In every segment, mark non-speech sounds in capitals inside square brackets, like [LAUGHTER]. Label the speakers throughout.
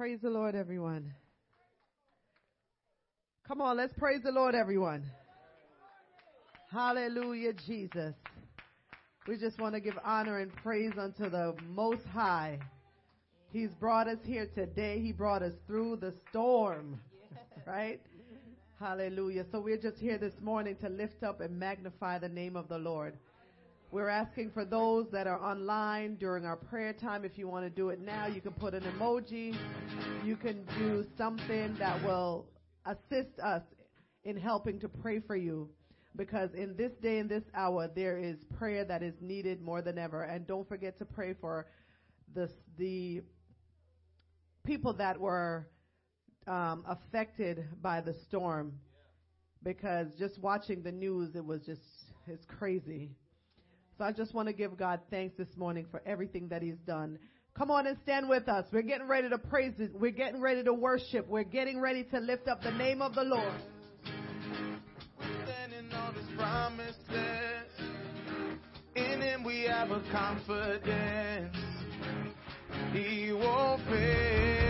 Speaker 1: Praise the Lord, everyone. Come on, let's praise the Lord, everyone. Hallelujah, Jesus. We just want to give honor and praise unto the Most High. He's brought us here today. He brought us through the storm, right? Hallelujah. So we're just here this morning to lift up and magnify the name of the Lord. We're asking for those that are online during our prayer time. If you want to do it now, you can put an emoji. You can do something that will assist us in helping to pray for you. Because in this day and this hour, there is prayer that is needed more than ever. And don't forget to pray for the, the people that were um, affected by the storm. Because just watching the news, it was just, it's crazy. So I just want to give God thanks this morning for everything that He's done. Come on and stand with us. We're getting ready to praise it. We're getting ready to worship. We're getting ready to lift up the name of the Lord.
Speaker 2: In Him we have a confidence. He won't fail.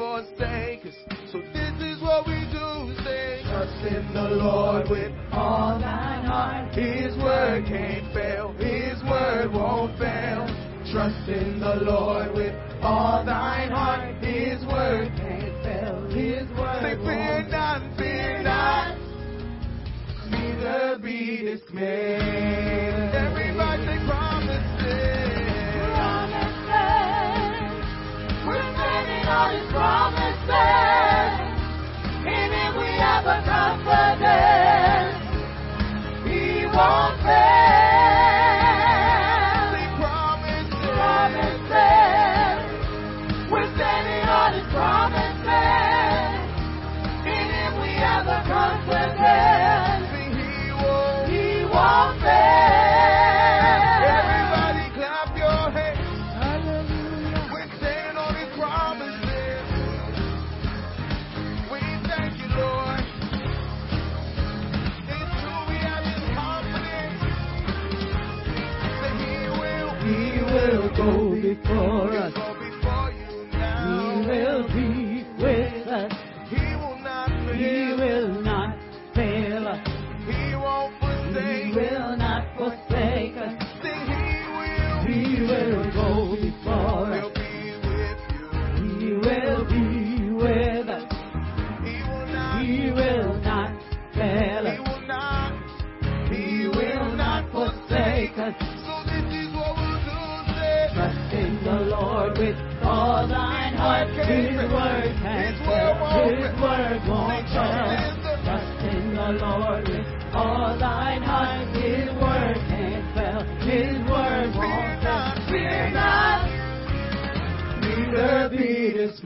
Speaker 2: Forsake us. So this is what we do. Say, trust in the Lord with all thine heart. His word can't fail. His word won't fail. Trust in the Lord with all thine heart. His word can't fail. His word Say, fear not, fear not. Neither be dismayed. Promises.
Speaker 3: In Him we have a confidence. He won't
Speaker 2: He won't forsake.
Speaker 4: He will not forsake us.
Speaker 2: He will.
Speaker 4: He will go before
Speaker 2: Will
Speaker 4: us.
Speaker 2: be with you.
Speaker 4: He will be with us.
Speaker 2: He will not.
Speaker 4: He will not fail
Speaker 2: He
Speaker 4: us.
Speaker 2: will not.
Speaker 4: He will not forsake us.
Speaker 2: So this is what we'll do. Say,
Speaker 4: Trust in the Lord with all thine heart. His word can. His word won't fail. Trust in the Lord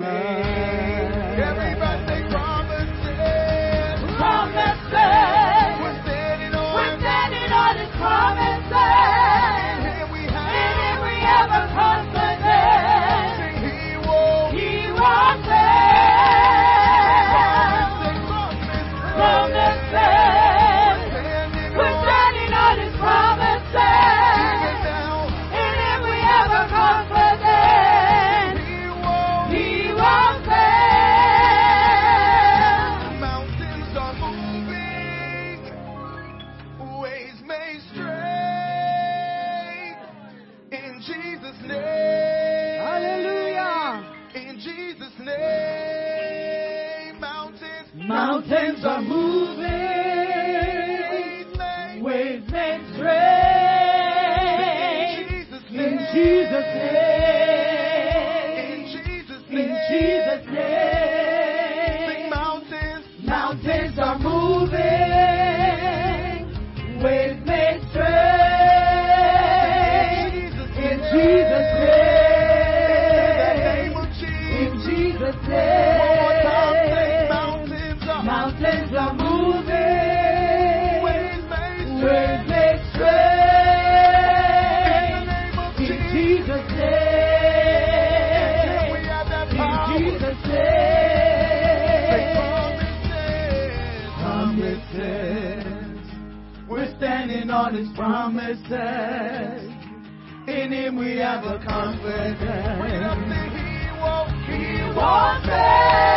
Speaker 4: be
Speaker 2: promises.
Speaker 3: In Him we have a confidence.
Speaker 2: He won't,
Speaker 3: He won't fail.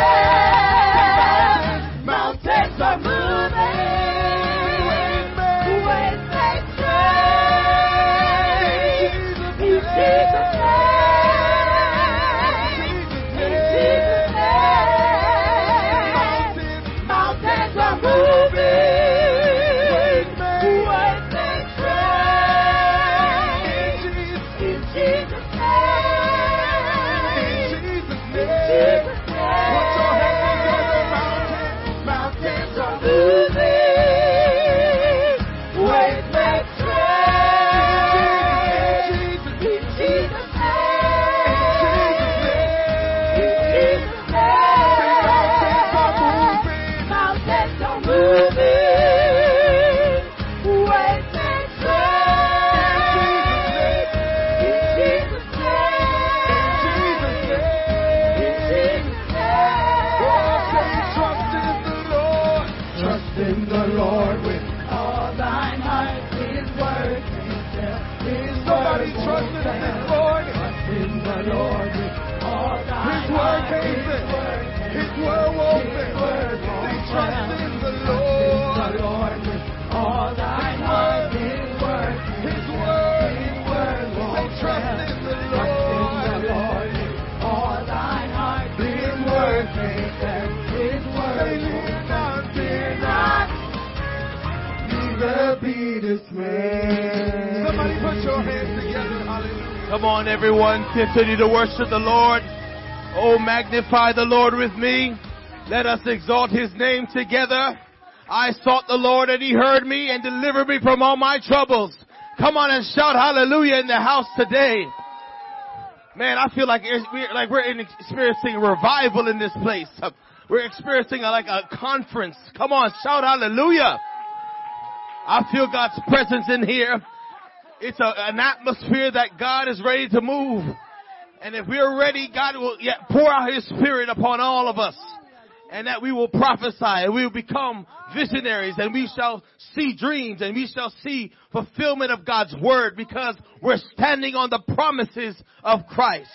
Speaker 4: The Lord. His word
Speaker 5: can't
Speaker 4: His word
Speaker 6: Come on, everyone, continue to worship the Lord. Oh, magnify the Lord with me. Let us exalt his name together. I sought the Lord and he heard me and delivered me from all my troubles. Come on and shout hallelujah in the house today. Man, I feel like we're, like we're experiencing revival in this place. We're experiencing like a conference. Come on, shout hallelujah. I feel God's presence in here. It's a, an atmosphere that God is ready to move. And if we're ready, God will yet pour out His Spirit upon all of us. And that we will prophesy and we will become visionaries and we shall see dreams and we shall see fulfillment of God's word because we're standing on the promises of Christ.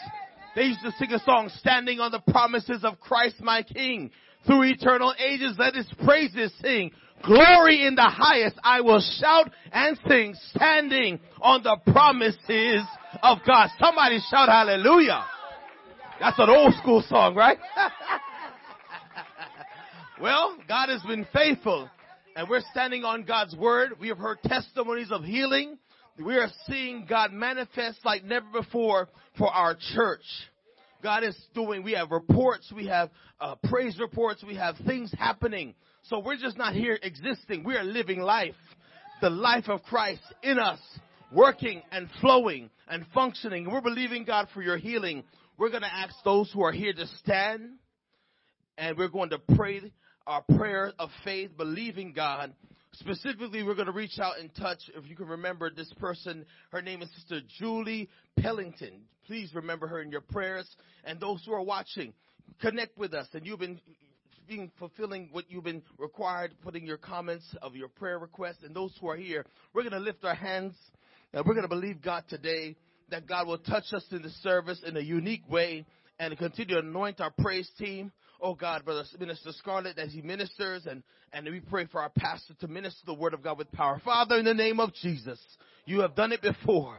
Speaker 6: They used to sing a song, standing on the promises of Christ my King. Through eternal ages, let his praises sing. Glory in the highest, I will shout and sing, standing on the promises of God. Somebody shout hallelujah. That's an old school song, right? [LAUGHS] well, God has been faithful and we're standing on God's word. We have heard testimonies of healing. We are seeing God manifest like never before for our church. God is doing, we have reports, we have uh, praise reports, we have things happening. So we're just not here existing. We are living life. The life of Christ in us, working and flowing and functioning. We're believing God for your healing. We're going to ask those who are here to stand and we're going to pray our prayer of faith, believing God. Specifically, we're going to reach out and touch, if you can remember this person, her name is Sister Julie Pellington. Please remember her in your prayers. And those who are watching, connect with us. And you've been being fulfilling what you've been required, putting your comments of your prayer requests. And those who are here, we're going to lift our hands and we're going to believe God today that God will touch us in the service in a unique way and continue to anoint our praise team. Oh God, Brother Minister Scarlett, as he ministers, and, and we pray for our pastor to minister the word of God with power. Father, in the name of Jesus, you have done it before.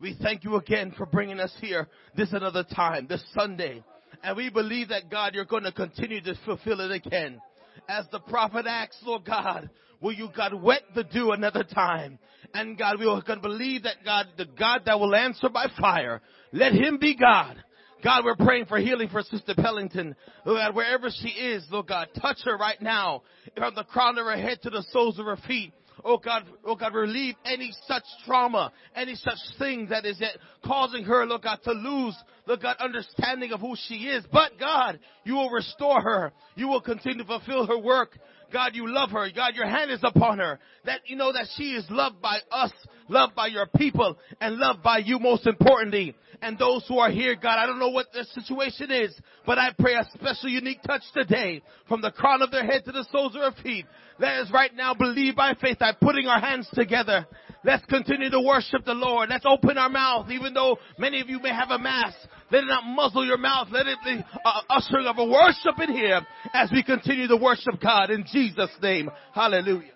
Speaker 6: We thank you again for bringing us here this another time, this Sunday. And we believe that God, you're going to continue to fulfill it again. As the prophet asks, Lord God, will you God wet the dew another time? And God, we to believe that God, the God that will answer by fire, let him be God. God, we're praying for healing for Sister Pellington. Lord God, wherever she is, Lord God, touch her right now. From the crown of her head to the soles of her feet. Oh God, oh God, relieve any such trauma, any such thing that is yet causing her, Lord God, to lose, Lord God, understanding of who she is. But God, you will restore her. You will continue to fulfill her work. God, you love her. God, your hand is upon her. That you know that she is loved by us, loved by your people, and loved by you most importantly. And those who are here, God, I don't know what the situation is, but I pray a special unique touch today from the crown of their head to the soles of their feet. Let us right now believe by faith that putting our hands together
Speaker 7: Let's continue to worship the Lord. Let's open our mouth, even though many of you may have a mask. Let it not muzzle your mouth. Let it be uh, ushering of a worship in here as we continue to worship God in Jesus' name. Hallelujah.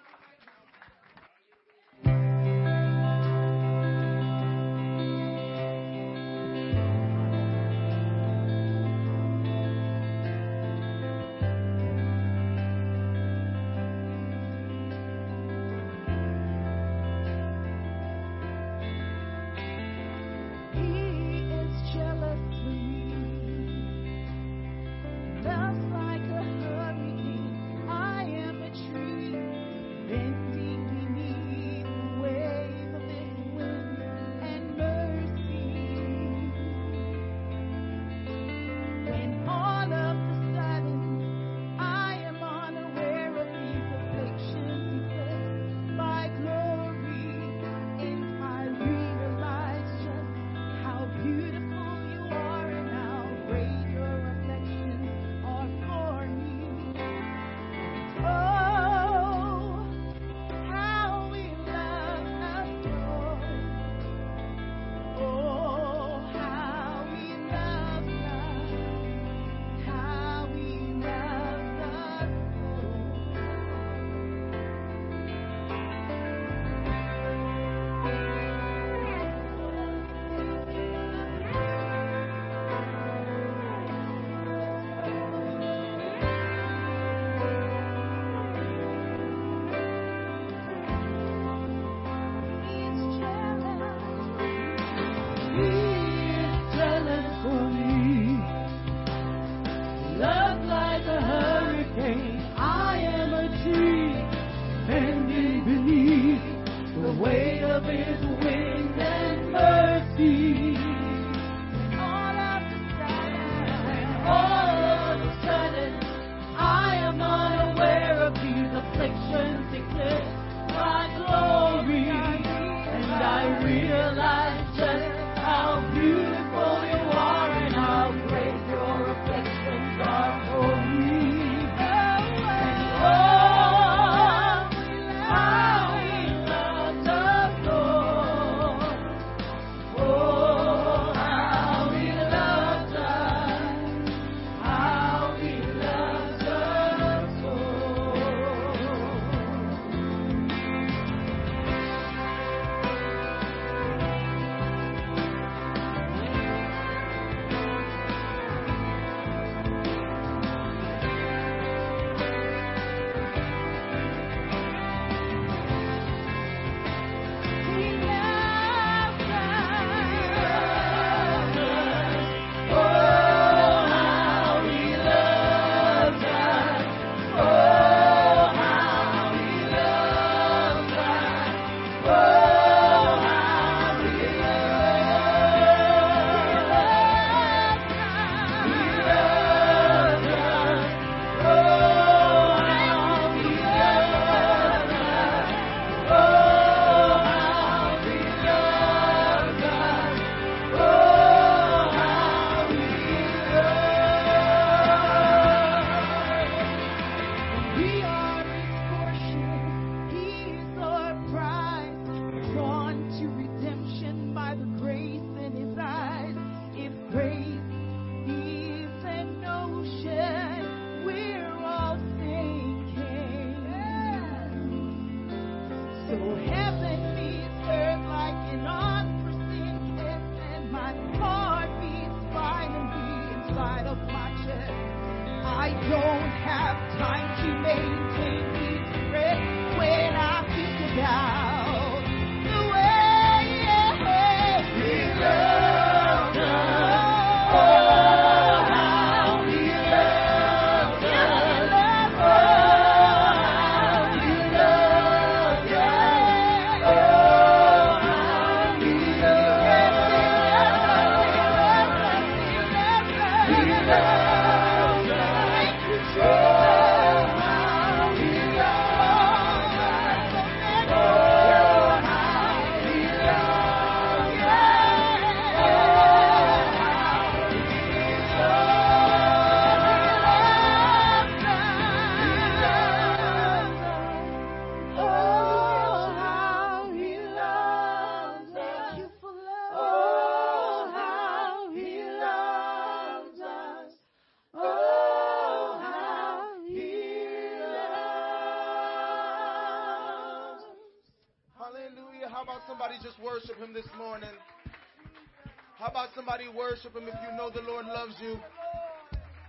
Speaker 2: Worship him if you know the Lord loves you?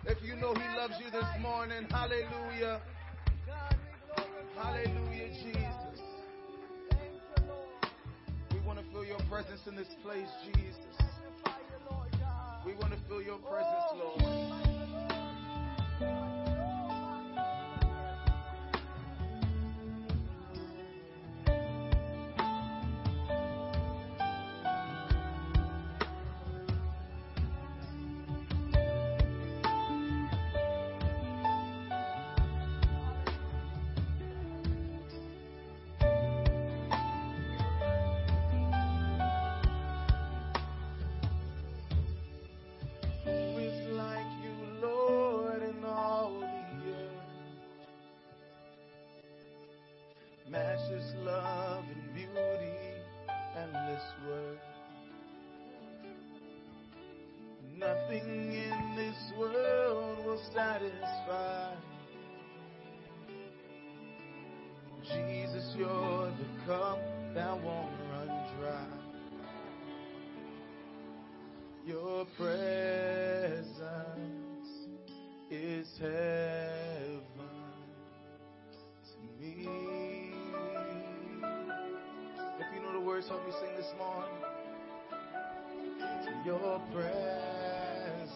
Speaker 2: If you know he loves you this morning, hallelujah. Hallelujah, Jesus. We want to feel your presence in this place, Jesus. We want to feel your presence, Lord. Jesus, you're the cup that won't run dry. Your presence is heaven to me. If you know the words, help me sing this morning. Your presence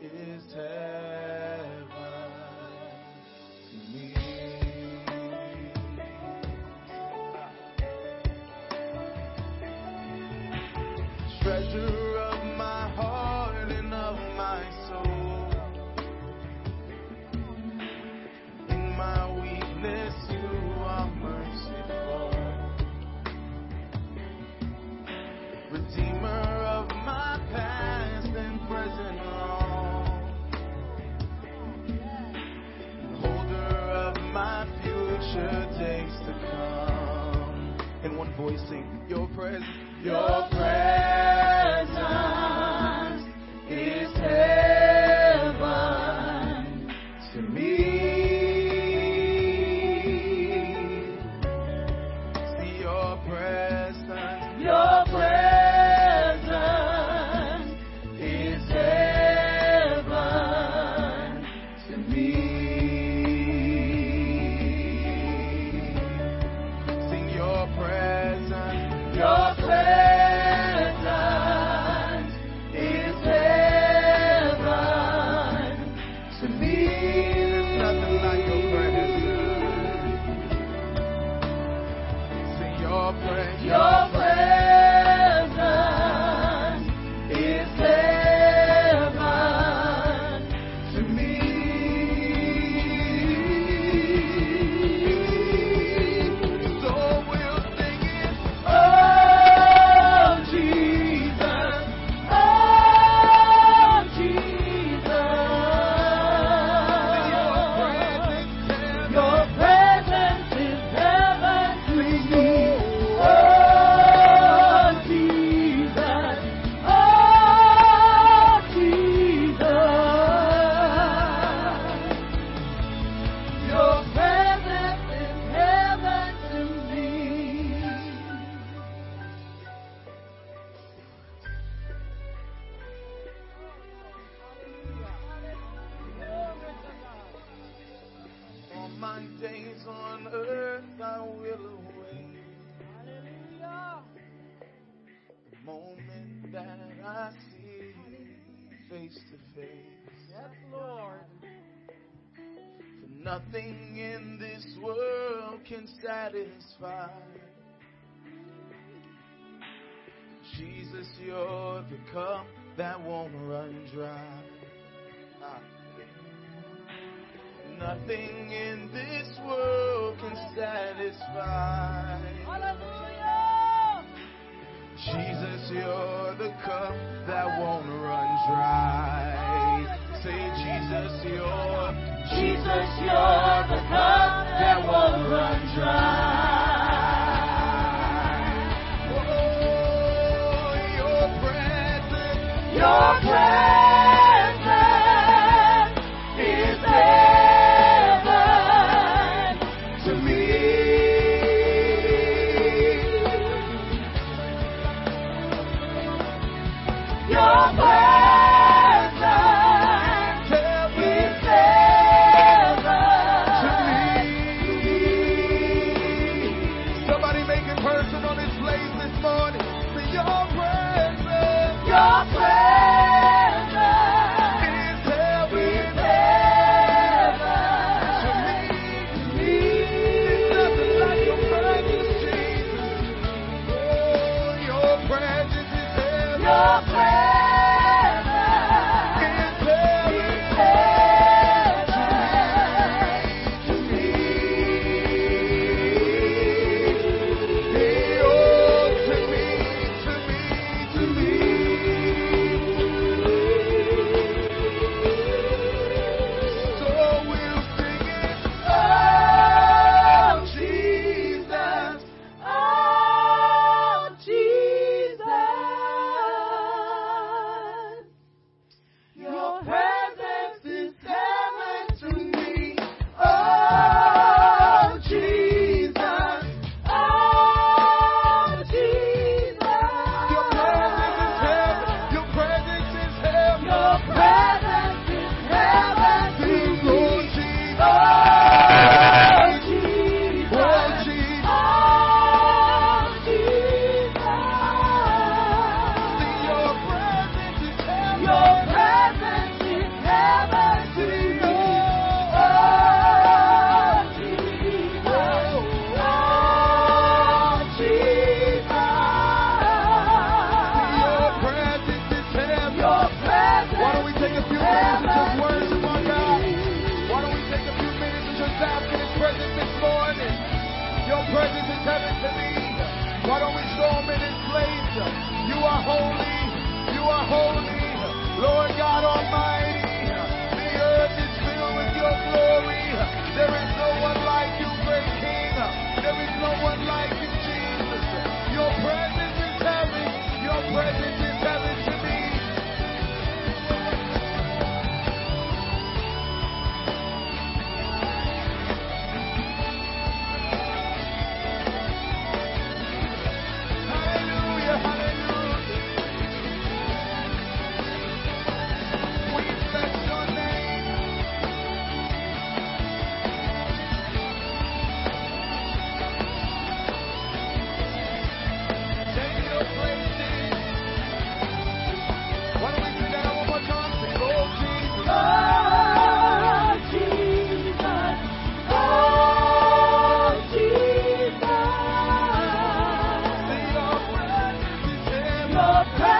Speaker 2: is heaven voice, sing your presence. Your presence can satisfy. Jesus, you're the cup that won't run dry. Ah. Nothing in this world can satisfy. Jesus, you're the cup that won't run dry. Your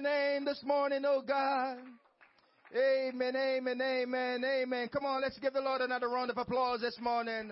Speaker 5: name this morning, oh God. Amen, amen, amen, amen. Come on, let's give the Lord another round of applause this morning.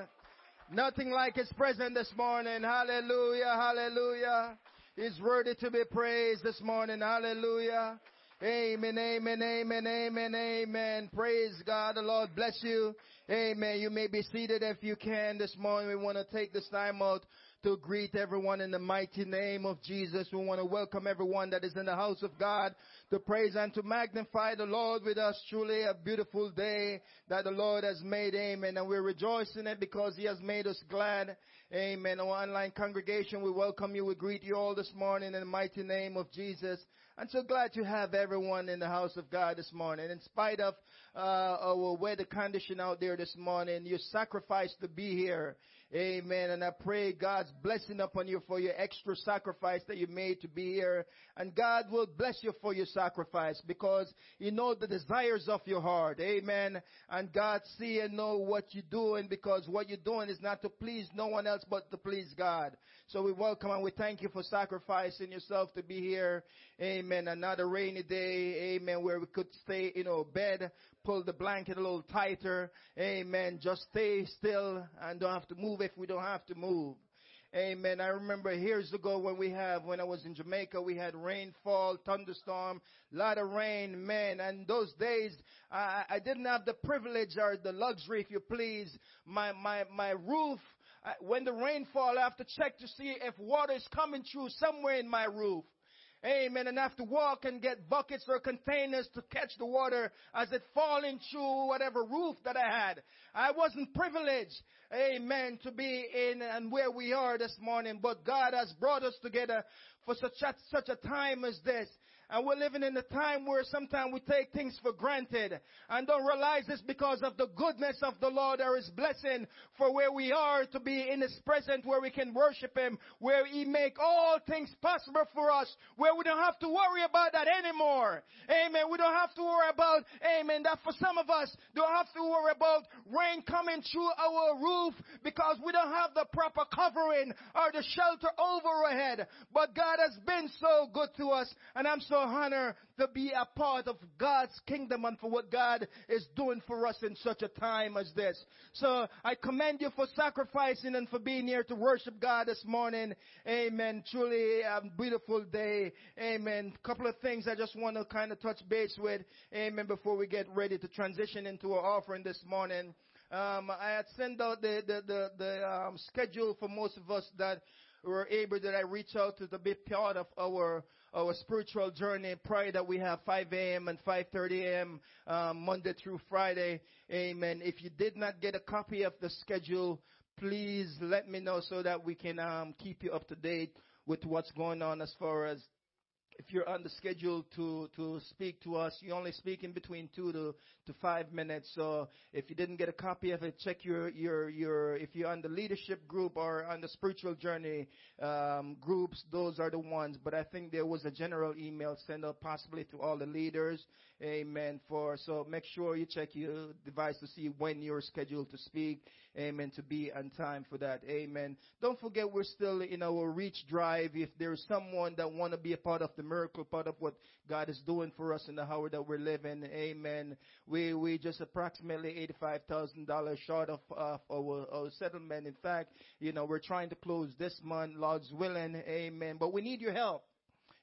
Speaker 5: Nothing like His presence this morning. Hallelujah, hallelujah. He's worthy to be praised this morning. Hallelujah. Amen, amen, amen, amen, amen. Praise God. The Lord bless you. Amen. You may be seated if you can this morning. We want to take this time out to greet everyone in the mighty name of Jesus. We want to welcome everyone that is in the house of God to praise and to magnify the Lord with us. Truly a beautiful day that the Lord has made. Amen. And we're rejoicing it because He has made us glad. Amen. Our online congregation, we welcome you. We greet you all this morning in the mighty name of Jesus. I'm so glad to have everyone in the house of God this morning. In spite of uh, our weather condition out there this morning, you sacrificed to be here. Amen. And I pray God's blessing upon you for your extra sacrifice that you made to be here. And God will bless you for your sacrifice because He knows the desires of your heart. Amen. And God see and know what you're doing because what you're doing is not to please no one else but to please God. So we welcome and we thank you for sacrificing yourself to be here. Amen. Another rainy day. Amen. Where we could stay in our bed, pull the blanket a little tighter. Amen. Just stay still and don't have to move if we don't have to move. Amen. I remember years ago when we have, when I was in Jamaica, we had rainfall, thunderstorm, lot of rain, man. And those days, I, I didn't have the privilege or the luxury, if you please. My, my, my roof, when the rainfall, I have to check to see if water is coming through somewhere in my roof. Amen. And I have to walk and get buckets or containers to catch the water as it falling through whatever roof that I had. I wasn't privileged, amen, to be in and where we are this morning, but God has brought us together for such a, such a time as this. And we're living in a time where sometimes we take things for granted and don't realize this because of the goodness of the Lord There is blessing for where we are to be in His presence where we can worship Him, where He make all things possible for us, where we don't have to worry about that anymore. Amen. We don't have to worry about, amen, that for some of us, don't have to worry about rain coming through our roof because we don't have the proper covering or the shelter over our head. But God has been so good to us and I'm so honor to be a part of God's kingdom and for what God is doing for us in such a time as this. So I commend you for sacrificing and for being here to worship God this morning. Amen. Truly a beautiful day. Amen. Couple of things I just want to kind of touch base with. Amen. Before we get ready to transition into our offering this morning. Um, I had sent out the the the, the um, schedule for most of us that were able that I reach out to to be part of our our spiritual journey. Pray that we have 5 a.m. and 5:30 a.m. Um, Monday through Friday. Amen. If you did not get a copy of the schedule, please let me know so that we can um, keep you up to date with what's going on as far as if you're on the schedule to, to speak to us, you only speak in between two to, to five minutes. So if you didn't get a copy of it, check your, your, your, if you're on the leadership group or on the spiritual journey, um, groups, those are the ones. But I think there was a general email sent out possibly to all the leaders. Amen. For, so make sure you check your device to see when you're scheduled to speak. Amen. To be on time for that. Amen. Don't forget we're still in our reach drive. If there's someone that want to be a part of the miracle, part of what God is doing for us in the hour that we're living. Amen. We, we just approximately $85,000 short of, of our, our settlement. In fact, you know, we're trying to close this month, Lord's willing. Amen. But we need your help.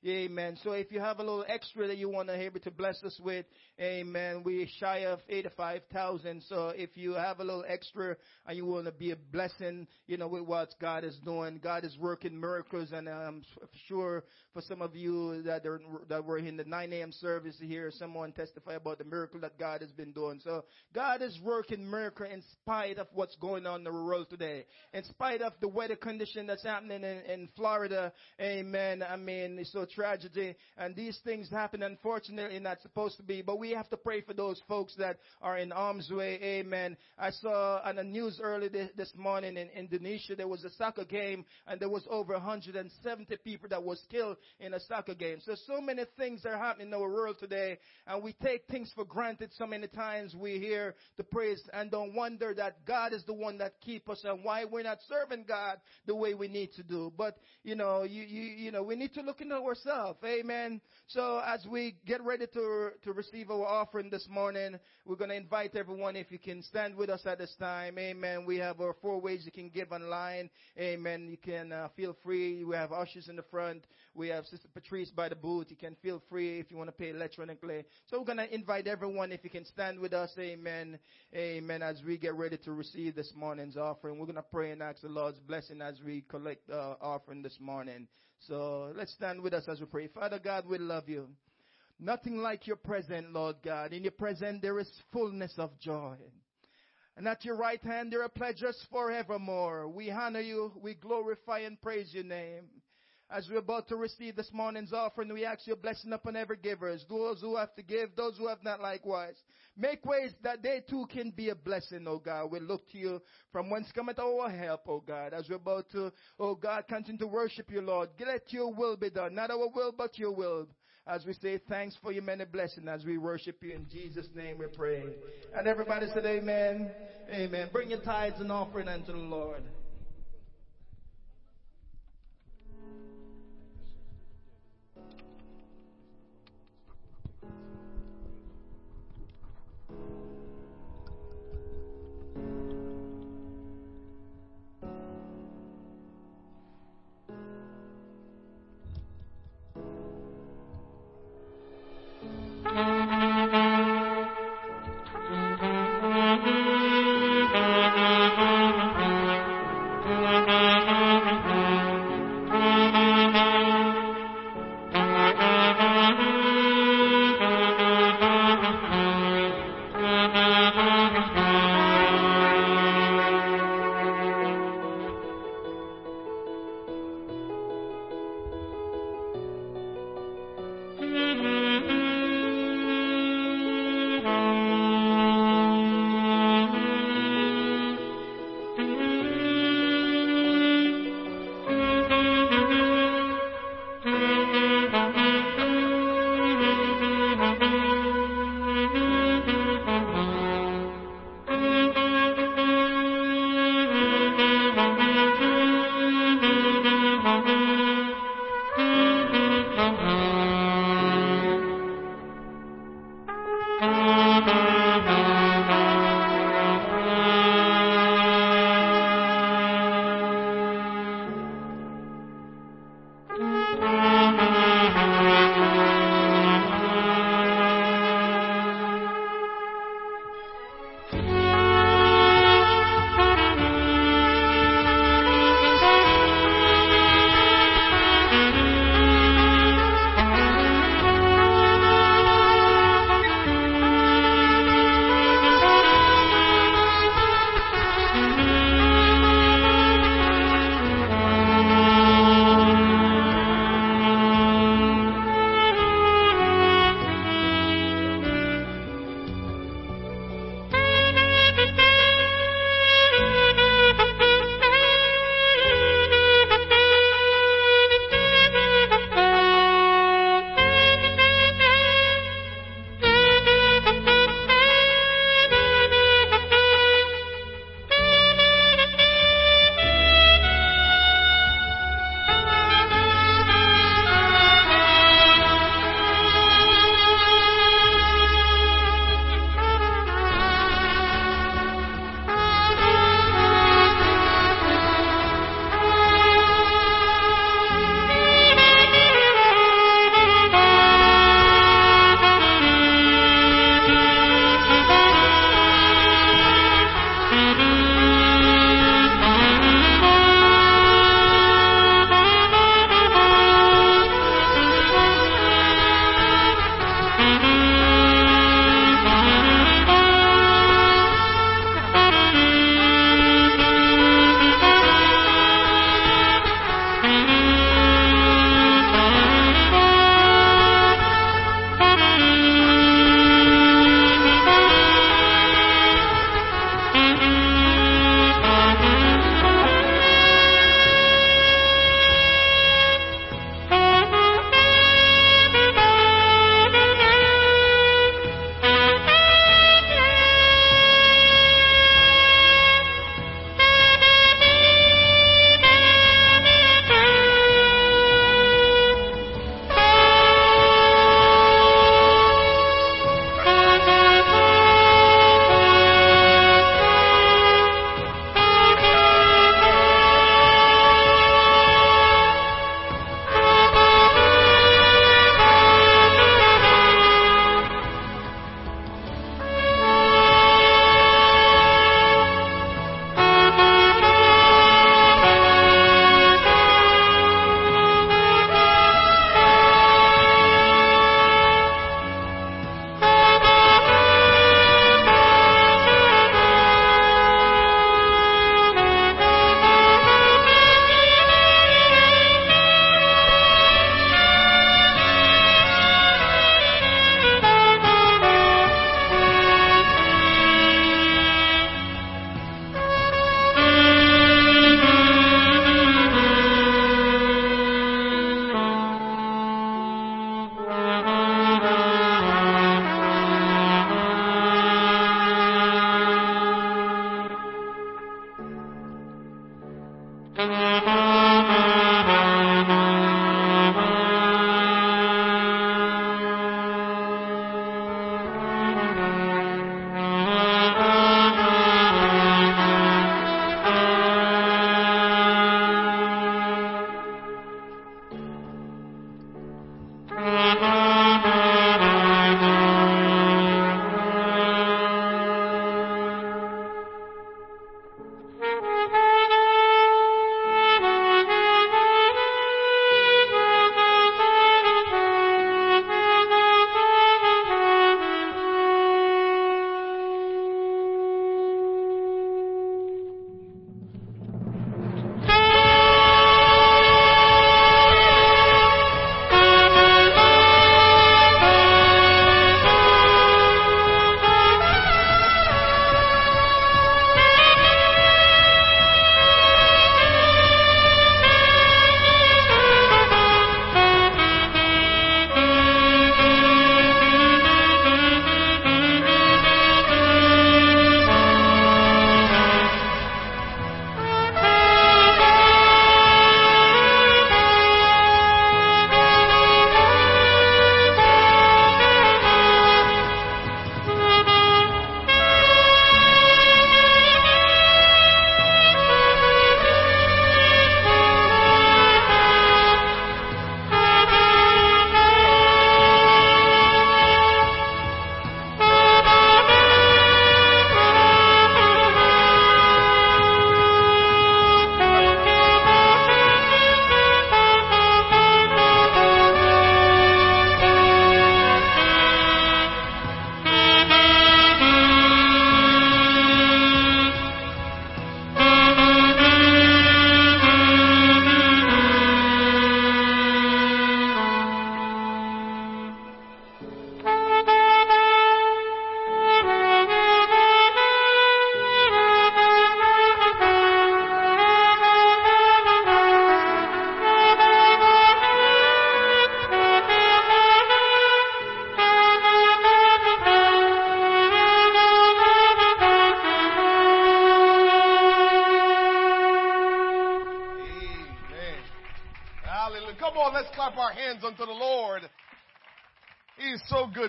Speaker 5: Amen. So if you have a little extra that you want to be able to bless us with, amen. We're shy of 85,000. So if you have a little extra and you want to be a blessing, you know, with what God is doing, God is working miracles. And um, I'm sure for some of you that are, that were in the 9 a.m. service here, someone testify about the miracle that God has been doing. So God is working miracle in spite of what's going on in the world today. In spite of the weather condition that's happening in, in Florida. Amen. I mean, it's so tragedy and these things happen unfortunately not supposed to be, but we have to pray for those folks that are in harm's way. Amen. I saw on the news early this, this morning in Indonesia there was a soccer game and there was over 170 people that was killed in a soccer game. So so many things are happening in our world today and we take things for granted so many times we hear the praise and don't wonder that God is the one that keep us and why we're not serving God the way we need to do. But you know, you you you know, we need to look into ourselves. Amen. So as we get ready to, to receive our offering this morning, we're going to invite everyone if you can stand with us at this time. Amen. We have our four ways you can give online. Amen. You can uh, feel free. We have ushers in the front. We have Sister Patrice by the booth. You can feel free if you want to pay electronically. So we're going to invite everyone if you can stand with us. Amen. Amen. As we get ready to receive this morning's offering, we're going to pray and ask the Lord's blessing as we collect the uh, offering this morning. So let's stand with us as we pray. Father God, we love you. Nothing like your presence, Lord God. In your presence there is fullness of joy. And at your right hand there are pleasures forevermore. We honor you, we glorify and praise your name. As we're about to receive this morning's offering, we ask your blessing upon every giver. Those who have to give, those who have not likewise. Make ways that they too can be a blessing, oh God. We look to you from whence cometh our help, oh God. As we're about to, oh God, continue to worship you, Lord. Let your will be done. Not our will, but your will. As we say thanks for your many blessings as we worship you in Jesus' name we pray. And everybody said amen. Amen. Bring your tithes and offering unto the Lord.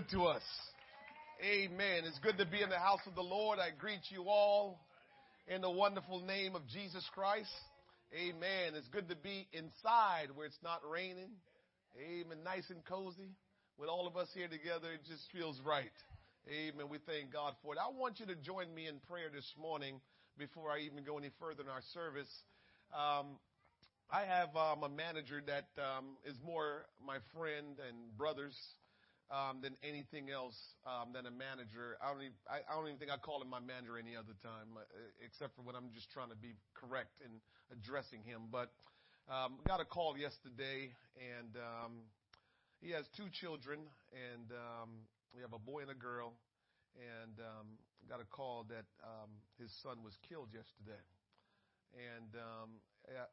Speaker 8: Good to us. Amen. It's good to be in the house of the Lord. I greet you all in the wonderful name of Jesus Christ. Amen. It's good to be inside where it's not raining. Amen. Nice and cozy. With all of us here together, it just feels right. Amen. We thank God for it. I want you to join me in prayer this morning before I even go any further in our service. Um, I have um, a manager that um, is more my friend and brothers um, than anything else um, than a manager. I don't, even, I, I don't even think I call him my manager any other time, uh, except for when I'm just trying to be correct in addressing him. But um, got a call yesterday, and um, he has two children, and um, we have a boy and a girl, and um, got a call that um, his son was killed yesterday, and um,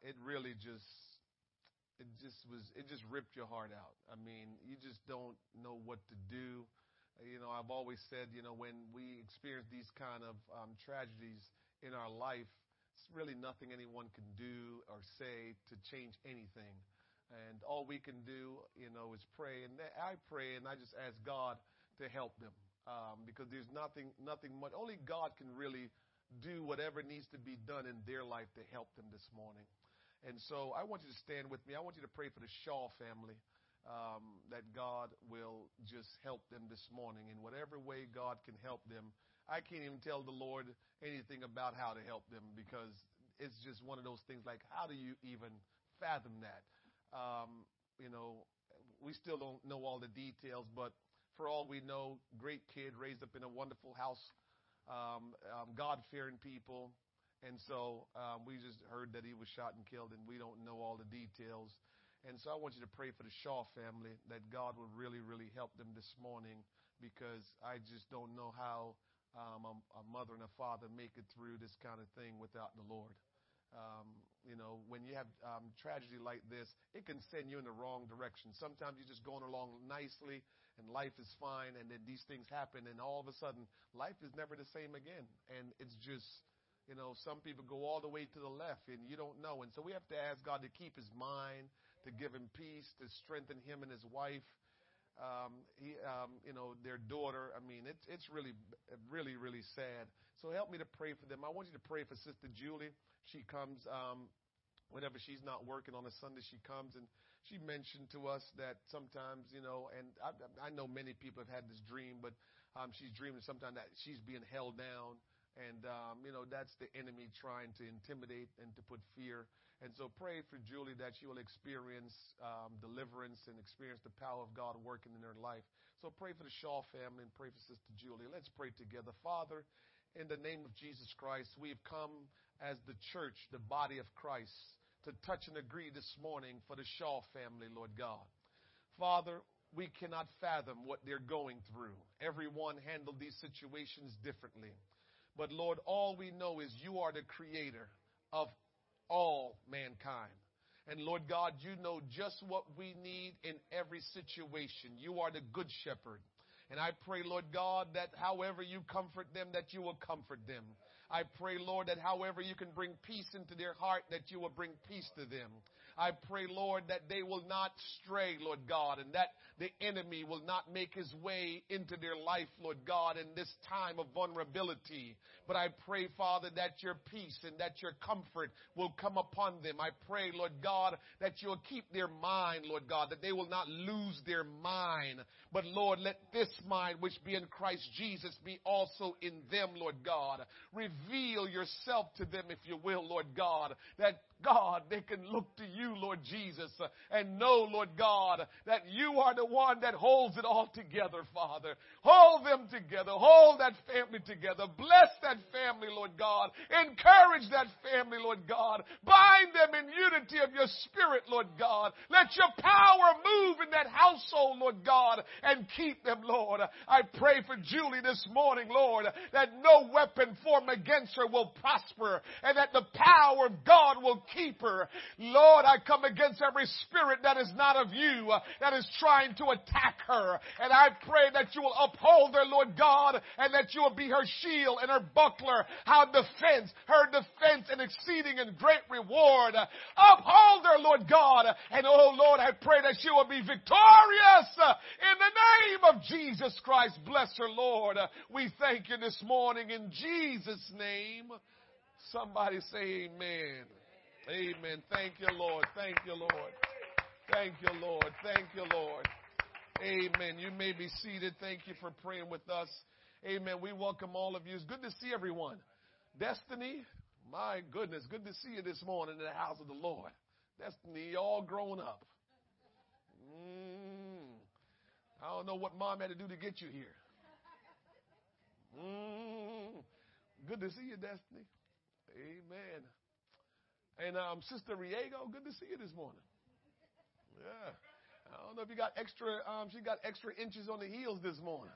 Speaker 8: it really just it just was it just ripped your heart out. I mean, you just don't know what to do. You know, I've always said, you know, when we experience these kind of um, tragedies in our life, it's really nothing anyone can do or say to change anything. And all we can do, you know, is pray. And I pray and I just ask God to help them um, because there's nothing, nothing much. Only God can really do whatever needs to be done in their life to help them this morning. And so I want you to stand with me. I want you to pray for the Shaw family. Um, that God will just help them this morning in whatever way God can help them. I can't even tell the Lord anything about how to help them because it's just one of those things like, how do you even fathom that? Um, you know, we still don't know all the details, but for all we know, great kid raised up in a wonderful house, um, um, God fearing people, and so um, we just heard that he was shot and killed, and we don't know all the details. And so I want you to pray for the Shaw family that God will really, really help them this morning because I just don't know how um, a, a, mother and a father make it through this kind of thing without the Lord. Um, you know, when you have um, tragedy like this, it can send you in the wrong direction. Sometimes you're just going along nicely and life is fine, and then these things happen, and all of a sudden, life is never the same again. And it's just you know, some people go all the way to the left and you don't know. And so we have to ask God to keep his mind, to give him peace, to strengthen him and his wife. Um, he, um, you know, their daughter. I mean, it's it's really, really, really sad. So help me to pray for them. I want you to pray for Sister Julie. She comes um, whenever she's not working on a Sunday. She comes and she mentioned to us that sometimes, you know, and I, I know many people have had this dream, but um, she's dreaming sometimes that she's being held down and, um, you know, that's the enemy trying to intimidate and to put fear. And so pray for Julie that she will experience um, deliverance and experience the power of God working in her life. So pray for the Shaw family and pray for Sister Julie. Let's pray together. Father, in the name of Jesus Christ, we've come as the church, the body of Christ, to touch and agree this morning for the Shaw family, Lord God. Father, we cannot fathom what they're going through. Everyone handled these situations differently. But Lord, all we know is you are the creator of all mankind. And Lord God, you know just what we need in every situation. You are the good shepherd. And I pray, Lord God, that however you comfort them, that you will comfort them. I pray, Lord, that however you can bring peace into their heart, that you will bring peace to them. I pray, Lord, that they will not stray, Lord God, and that the enemy will not make his way into their life, Lord God, in this time of vulnerability. But I pray, Father, that your peace and that your comfort will come upon them. I pray, Lord God, that you'll keep their mind, Lord God, that they will not lose their mind. But Lord, let this mind which be in Christ Jesus be also in them, Lord God. Reveal yourself to them, if you will, Lord God, that God, they can look to you, Lord Jesus, and know, Lord God, that you are the one that holds it all together, Father. Hold them together. Hold that family together. Bless that family, Lord God. Encourage that family, Lord God. Bind them in unity of your spirit, Lord God. Let your power move in that household, Lord God, and keep them, Lord. I pray for Julie this morning, Lord, that no weapon formed against her will prosper and that the power of God will keep her. Lord, I come against every spirit that is not of you, uh, that is trying to attack her. And I pray that you will uphold her, Lord God, and that you will be her shield and her buckler, her defense, her defense and exceeding and great reward. Uphold her, Lord God. And oh Lord, I pray that she will be victorious uh, in the name of Jesus Christ. Bless her, Lord. We thank you this morning in Jesus' name. Somebody say amen. Amen. Thank you, Lord. Thank you, Lord. Thank you, Lord. Thank you, Lord. Amen. You may be seated. Thank you for praying with us. Amen. We welcome all of you. It's good to see everyone. Destiny, my goodness, good to see you this morning in the house of the Lord. Destiny, all grown up. Mm. I don't know what mom had to do to get you here. Mm. Good to see you, Destiny. Amen. And um, Sister Riego, good to see you this morning. Yeah. I don't know if you got extra, um, she got extra inches on the heels this morning.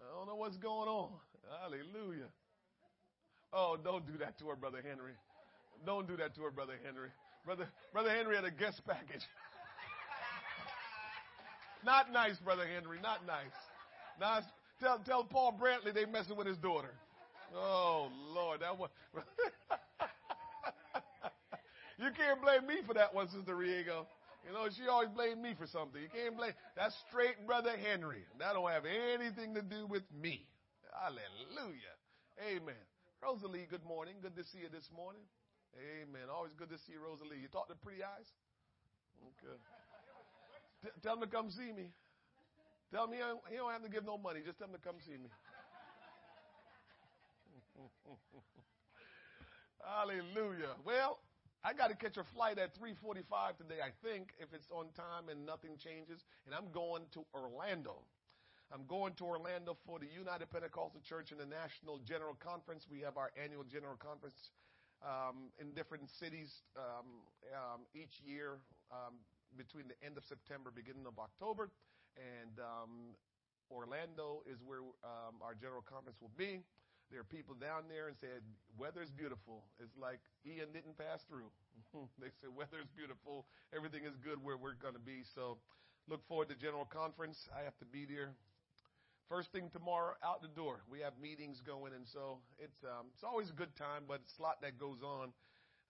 Speaker 8: I don't know what's going on. Hallelujah. Oh, don't do that to her, Brother Henry. Don't do that to her, Brother Henry. Brother, Brother Henry had a guest package. [LAUGHS] Not nice, Brother Henry. Not nice. Now, tell, tell Paul Brantley they messing with his daughter. Oh, Lord. That was. [LAUGHS] you can't blame me for that one, Sister Riego. You know, she always blamed me for something. You can't blame. That's straight Brother Henry. That don't have anything to do with me. Hallelujah. Amen. Rosalie, good morning. Good to see you this morning. Amen. Always good to see you, Rosalie. You talk to pretty eyes? Okay. T- tell him to come see me. Tell me he don't have to give no money. Just tell him to come see me. [LAUGHS] Hallelujah. Well, I got to catch a flight at 3:45 today, I think, if it's on time and nothing changes, and I'm going to Orlando. I'm going to Orlando for the United Pentecostal Church and the National General Conference. We have our annual general conference um, in different cities um, um, each year um, between the end of September, beginning of October, and um, Orlando is where um, our general conference will be. There are people down there and said, weather is beautiful. It's like Ian didn't pass through. [LAUGHS] they said, weather is beautiful. Everything is good where we're going to be. So look forward to general conference. I have to be there. First thing tomorrow, out the door. We have meetings going, and so it's um, it's always a good time, but it's a lot that goes on.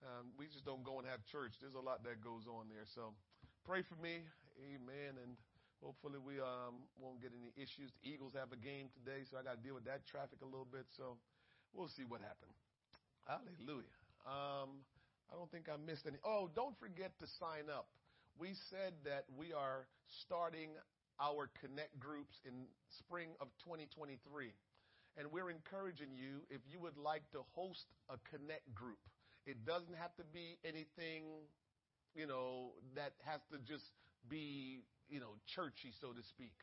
Speaker 8: Um, we just don't go and have church. There's a lot that goes on there. So pray for me, Amen, and Hopefully we um, won't get any issues. The Eagles have a game today, so I got to deal with that traffic a little bit. So we'll see what happens. Hallelujah. Um, I don't think I missed any. Oh, don't forget to sign up. We said that we are starting our connect groups in spring of 2023. And we're encouraging you if you would like to host a connect group. It doesn't have to be anything, you know, that has to just be you know, churchy, so to speak.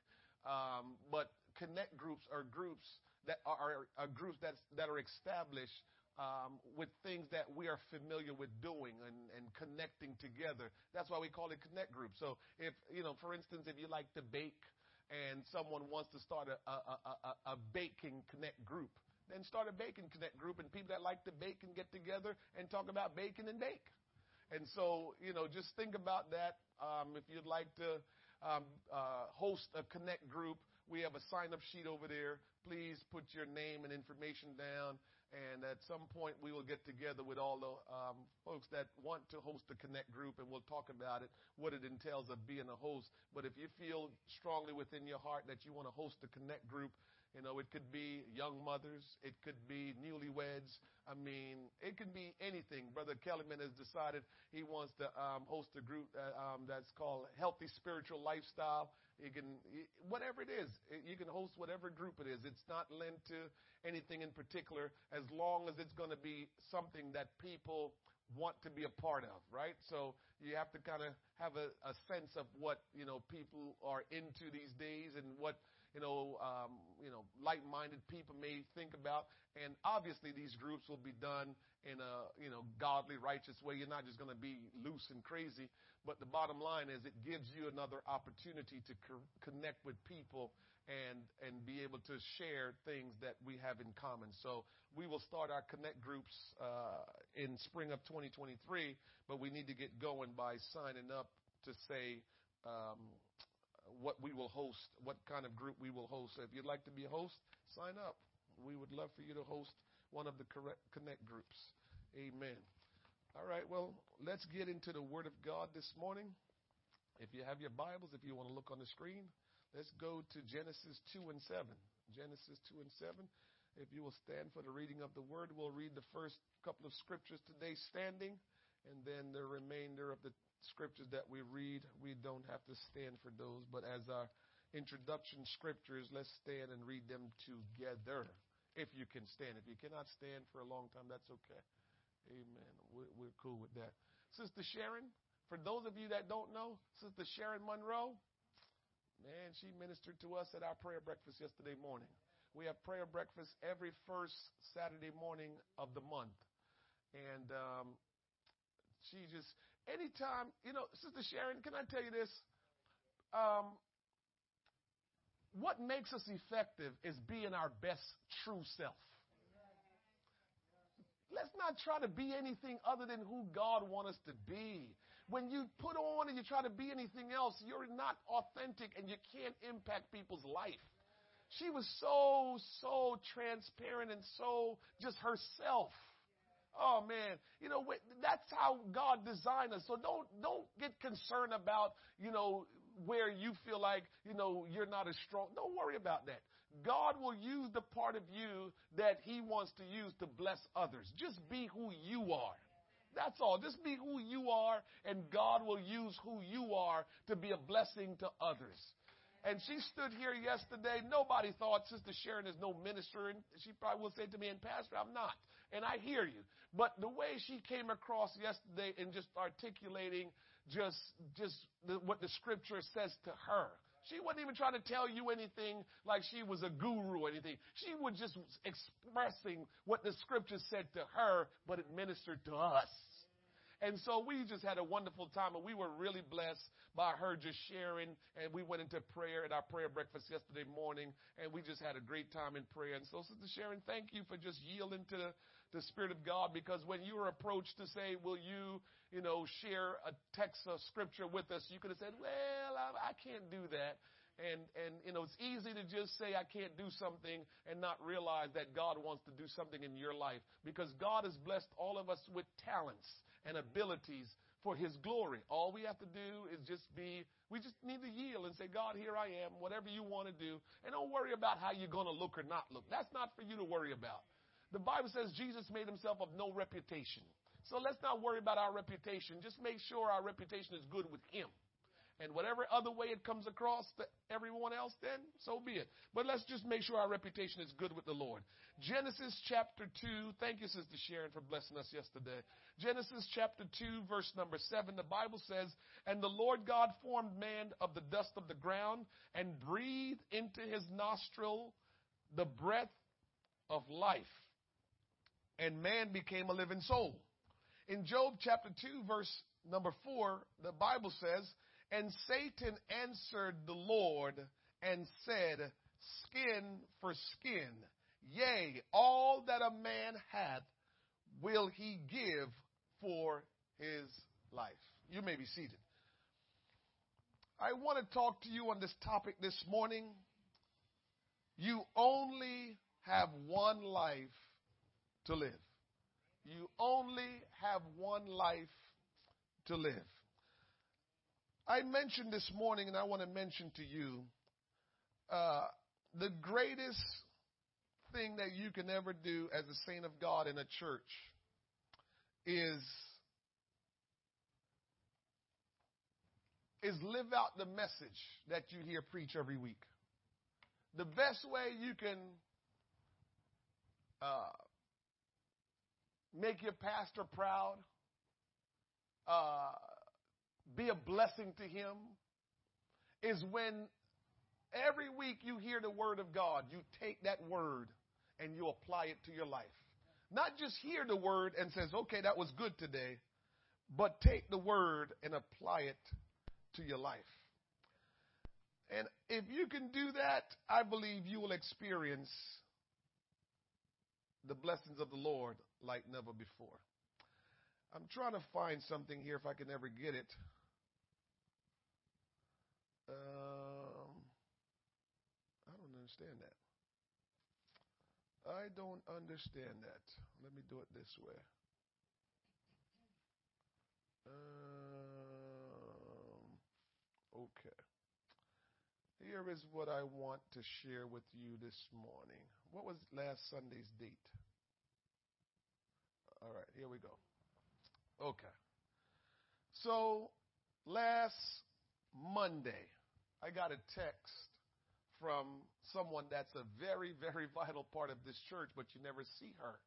Speaker 8: Um, but connect groups are groups that are, are groups that's, that are established um, with things that we are familiar with doing and, and connecting together. That's why we call it connect group. So if, you know, for instance, if you like to bake and someone wants to start a, a, a, a baking connect group, then start a baking connect group and people that like to bake can get together and talk about baking and bake. And so, you know, just think about that. Um, if you'd like to um, uh, host a connect group. We have a sign up sheet over there. Please put your name and information down. And at some point, we will get together with all the um, folks that want to host the connect group, and we'll talk about it, what it entails of being a host. But if you feel strongly within your heart that you want to host a connect group, you know, it could be young mothers. It could be newlyweds. I mean, it could be anything. Brother Kellyman has decided he wants to um, host a group that, um, that's called Healthy Spiritual Lifestyle. You can, whatever it is, you can host whatever group it is. It's not linked to anything in particular as long as it's going to be something that people want to be a part of, right? So you have to kind of have a, a sense of what you know people are into these days and what you know um, you know like-minded people may think about. And obviously, these groups will be done in a you know godly, righteous way. You're not just going to be loose and crazy. But the bottom line is, it gives you another opportunity to co- connect with people and and be able to share things that we have in common. So we will start our connect groups uh, in spring of 2023, but we need to get going by signing up to say um, what we will host, what kind of group we will host. So if you'd like to be a host, sign up. We would love for you to host one of the connect groups. Amen. All right, well, let's get into the Word of God this morning. If you have your Bibles, if you want to look on the screen, Let's go to Genesis 2 and 7. Genesis 2 and 7. If you will stand for the reading of the word, we'll read the first couple of scriptures today standing, and then the remainder of the scriptures that we read, we don't have to stand for those, but as our introduction scriptures, let's stand and read them together. If you can stand. If you cannot stand for a long time, that's okay. Amen. We're, cool with that. Sister Sharon, for those of you that don't know, Sister Sharon Monroe, Man, she ministered to us at our prayer breakfast yesterday morning. We have prayer breakfast every first Saturday morning of the month. And um, she just, anytime, you know, Sister Sharon, can I tell you this? Um, what makes us effective is being our best true self. Let's not try to be anything other than who God wants us to be. When you put on and you try to be anything else, you're not authentic and you can't impact people's life. She was so, so transparent and so just herself. Oh man, you know that's how God designed us. So don't don't get concerned about you know where you feel like you know you're not as strong. Don't worry about that. God will use the part of you that He wants to use to bless others. Just be who you are. That's all. Just be who you are, and God will use who you are to be a blessing to others. And she stood here yesterday. Nobody thought Sister Sharon is no minister, and she probably will say to me, "And Pastor, I'm not." And I hear you, but the way she came across yesterday and just articulating just just the, what the Scripture says to her, she wasn't even trying to tell you anything like she was a guru or anything. She was just expressing what the scripture said to her, but it ministered to us. And so we just had a wonderful time and we were really blessed by her just sharing and we went into prayer at our prayer breakfast yesterday morning and we just had a great time in prayer. And so Sister Sharon, thank you for just yielding to the, the Spirit of God because when you were approached to say, will you, you know, share a text of scripture with us, you could have said, well, I, I can't do that. And, and, you know, it's easy to just say, I can't do something and not realize that God wants to do something in your life because God has blessed all of us with talents and abilities for His glory. All we have to do is just be, we just need to yield and say, God, here I am, whatever you want to do. And don't worry about how you're going to look or not look. That's not for you to worry about. The Bible says Jesus made himself of no reputation. So let's not worry about our reputation. Just make sure our reputation is good with Him. And whatever other way it comes across to everyone else, then so be it. But let's just make sure our reputation is good with the Lord. Genesis chapter 2. Thank you, Sister Sharon, for blessing us yesterday. Genesis chapter 2, verse number 7. The Bible says, And the Lord God formed man of the dust of the ground and breathed into his nostril the breath of life. And man became a living soul. In Job chapter 2, verse number 4, the Bible says, and Satan answered the Lord and said, Skin for skin, yea, all that a man hath will he give for his life. You may be seated. I want to talk to you on this topic this morning. You only have one life to live. You only have one life to live. I mentioned this morning, and I want to mention to you uh, the greatest thing that you can ever do as a saint of God in a church is is live out the message that you hear preach every week. The best way you can uh, make your pastor proud uh, be a blessing to him is when every week you hear the word of God, you take that word and you apply it to your life. Not just hear the word and says, okay, that was good today, but take the word and apply it to your life. And if you can do that, I believe you will experience the blessings of the Lord like never before. I'm trying to find something here if I can ever get it. Um, I don't understand that. I don't understand that. Let me do it this way. Um, okay. Here is what I want to share with you this morning. What was last Sunday's date? All right, here we go. Okay. So, last Monday, I got a text from someone that's a very, very vital part of this church, but you never see her.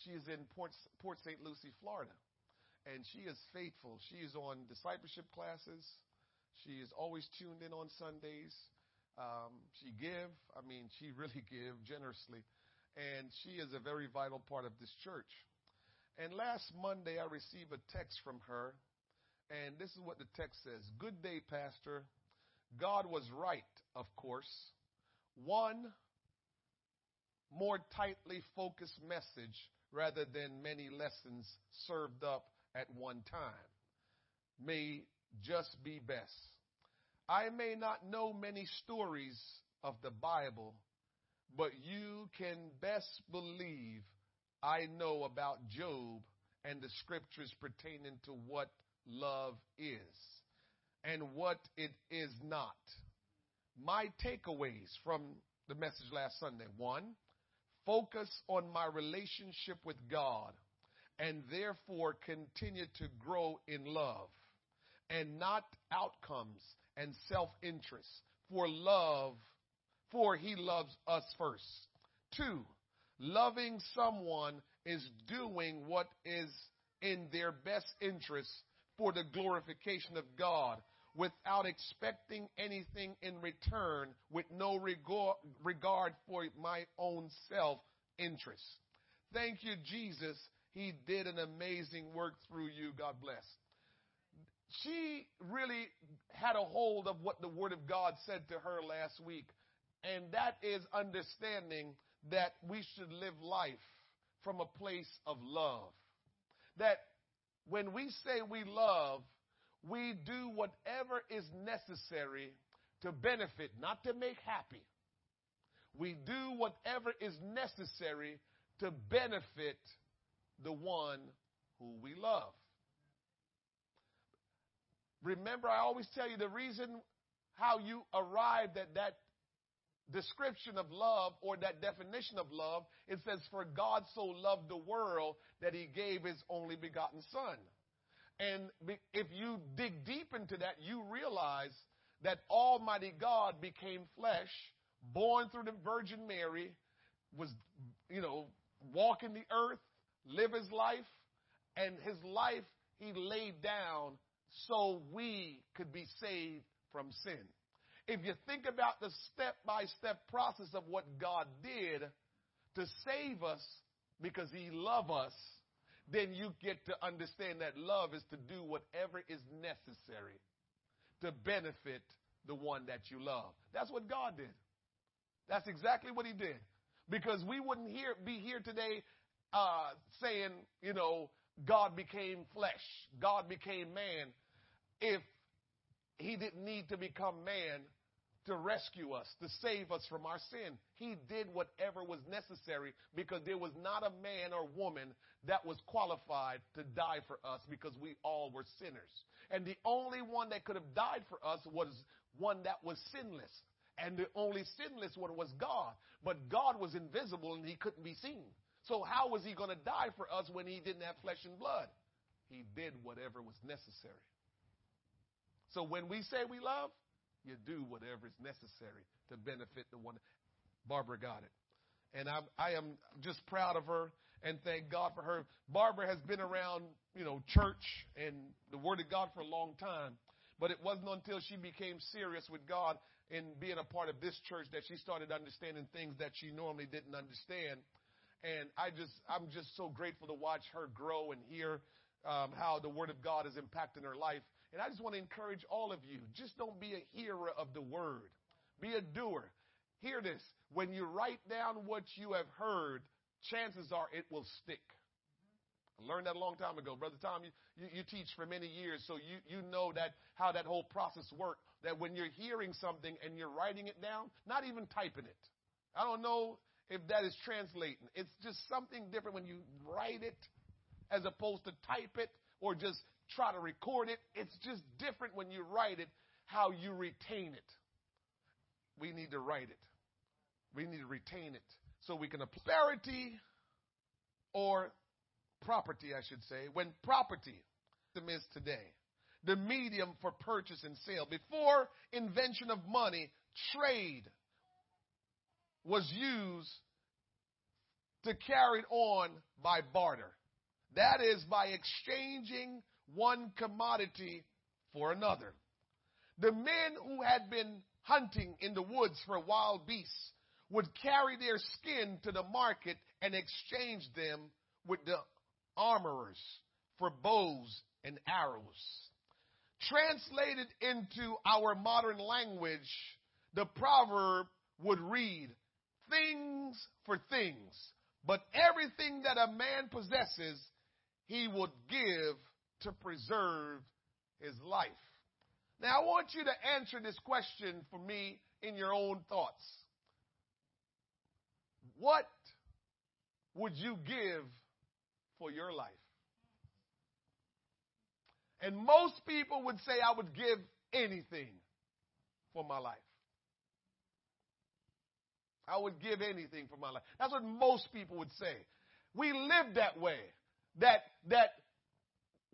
Speaker 8: She is in Port, Port St. Lucie, Florida, and she is faithful. She is on discipleship classes. She is always tuned in on Sundays. Um, she give, I mean, she really [LAUGHS] give generously, and she is a very vital part of this church. And last Monday, I received a text from her, and this is what the text says Good day, Pastor. God was right, of course. One more tightly focused message rather than many lessons served up at one time may just be best. I may not know many stories of the Bible, but you can best believe I know about Job and the scriptures pertaining to what love is and what it is not. My takeaways from the message last Sunday one, focus on my relationship with God and therefore continue to grow in love and not outcomes and self interest. For love, for he loves us first. Two, loving someone is doing what is in their best interest for the glorification of God without expecting anything in return with no regard for my own self interest. Thank you, Jesus. He did an amazing work through you. God bless. She really had a hold of what the Word of God said to her last week, and that is understanding that we should live life from a place of love. That when we say we love, we do whatever is necessary to benefit, not to make happy. We do whatever is necessary to benefit the one who we love. Remember, I always tell you the reason how you arrived at that description of love or that definition of love, it says, For God so loved the world that he gave his only begotten Son. And if you dig deep into that, you realize that Almighty God became flesh, born through the Virgin Mary, was, you know, walking the earth, live his life, and his life he laid down so we could be saved from sin. If you think about the step by step process of what God did to save us because he loved us, then you get to understand that love is to do whatever is necessary to benefit the one that you love. That's what God did. That's exactly what he did. Because we wouldn't hear, be here today uh, saying, you know, God became flesh, God became man, if he didn't need to become man to rescue us, to save us from our sin. He did whatever was necessary because there was not a man or woman that was qualified to die for us because we all were sinners. And the only one that could have died for us was one that was sinless. And the only sinless one was God. But God was invisible and he couldn't be seen. So how was he going to die for us when he didn't have flesh and blood? He did whatever was necessary. So when we say we love, you do whatever is necessary to benefit the one. Barbara got it. And I, I am just proud of her. and thank God for her. Barbara has been around, you know, church and the Word of God for a long time. But it wasn't until she became serious with God in being a part of this church that she started understanding things that she normally didn't understand. And I just, I'm just so grateful to watch her grow and hear um, how the Word of God is impacting her life. And I just want to encourage all of you just don't be a hearer of the Word, be a doer. Hear this when you write down what you have heard, chances are it will stick. I learned that a long time ago. Brother Tom, you, you, you, teach for many years, so you, you know that how that whole process works. That when you're hearing something and you're writing it down, not even typing it. I don't know if that is translating. It's just something different when you write it as opposed to type it or just try to record it. It's just different when you write it, how you retain it. We need to write it. We need to retain it so we can apply prosperity or property, I should say, when property is today, the medium for purchase and sale. Before invention of money, trade was used to carry on by barter. That is by exchanging one commodity for another. The men who had been hunting in the woods for wild beasts would carry their skin to the market and exchange them with the armorers for bows and arrows. Translated into our modern language, the proverb would read, things for things, but everything that a man possesses, he would give to preserve his life. Now, I want you to answer this question for me in your own thoughts. What would you give for your life? And most people would say, I would give anything for my life. I would give anything for my life. That's what most people would say. We live that way. That, that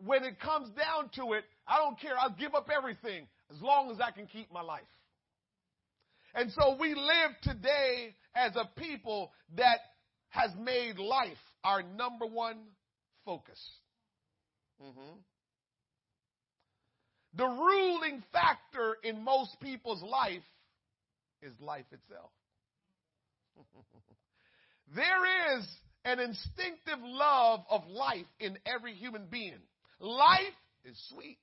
Speaker 8: when it comes down to it, I don't care. I'll give up everything as long as I can keep my life. And so we live today as a people that has made life our number one focus. Mm-hmm. The ruling factor in most people's life is life itself. [LAUGHS] there is an instinctive love of life in every human being. Life is sweet.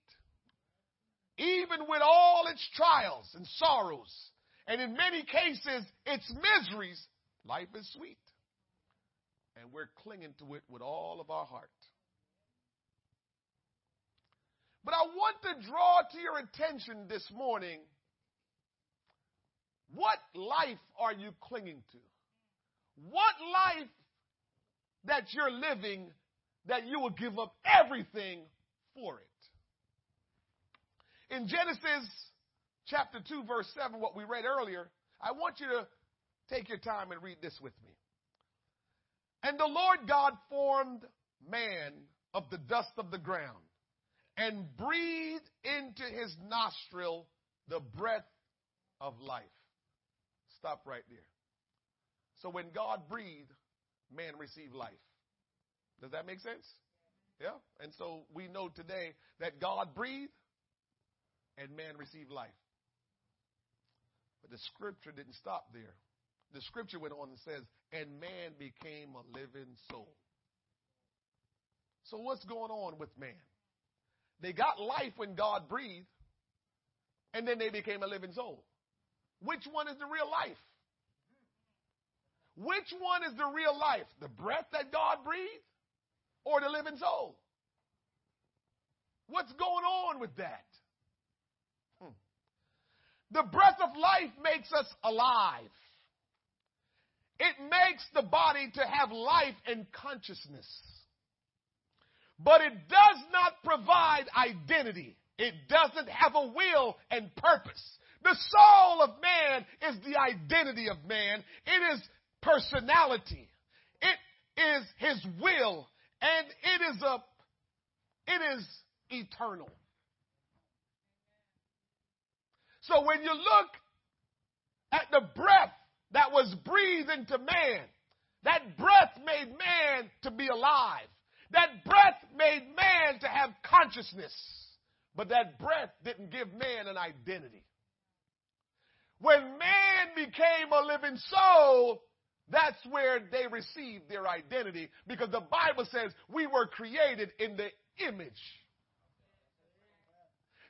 Speaker 8: Even with all its trials and sorrows, and in many cases, its miseries, life is sweet. And we're clinging to it with all of our heart. But I want to draw to your attention this morning what life are you clinging to? What life that you're living that you will give up everything for it? In Genesis chapter 2, verse 7, what we read earlier, I want you to take your time and read this with me. And the Lord God formed man of the dust of the ground and breathed into his nostril the breath of life. Stop right there. So when God breathed, man received life. Does that make sense? Yeah. And so we know today that God breathed and man received life. But the scripture didn't stop there. The scripture went on and says, and man became a living soul. So what's going on with man? They got life when God breathed, and then they became a living soul. Which one is the real life? Which one is the real life? The breath that God breathed or the living soul? What's going on with that? Hmm. The breath of life makes us alive. It makes the body to have life and consciousness. But it does not provide identity. It doesn't have a will and purpose. The soul of man is the identity of man. It is personality. It is his will and it is a it is eternal. So when you look at the breath that was breathed into man, That breath made man to be alive. That breath made man to have consciousness. But that breath didn't give man an identity. When man became a living soul, that's where they received their identity because the Bible says we were created in the image.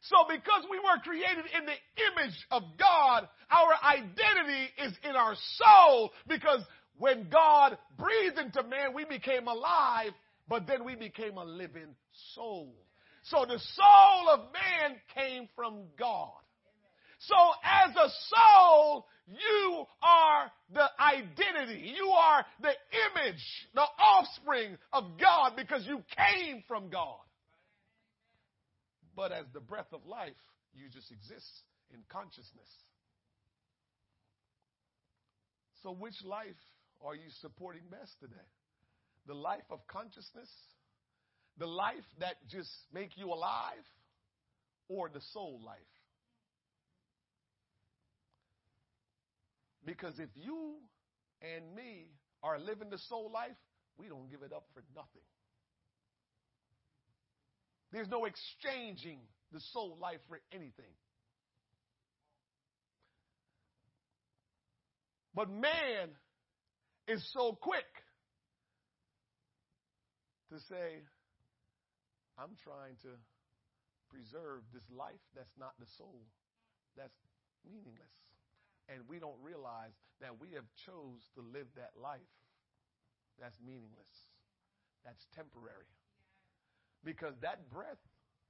Speaker 8: So because we were created in the image of God, our identity is in our soul because when God breathed into man, we became alive, but then we became a living soul. So the soul of man came from God. So as a soul, you are the identity. You are the image, the offspring of God because you came from God. But as the breath of life, you just exist in consciousness. So which life are you supporting best today? The life of consciousness? The life that just make you alive? Or the soul life? Because if you and me are living the soul life, we don't give it up for nothing. There's no exchanging the soul life for anything. But man is so quick to say, I'm trying to preserve this life that's not the soul, that's meaningless. And we don't realize that we have chose to live that life that's meaningless, that's temporary. Because that breath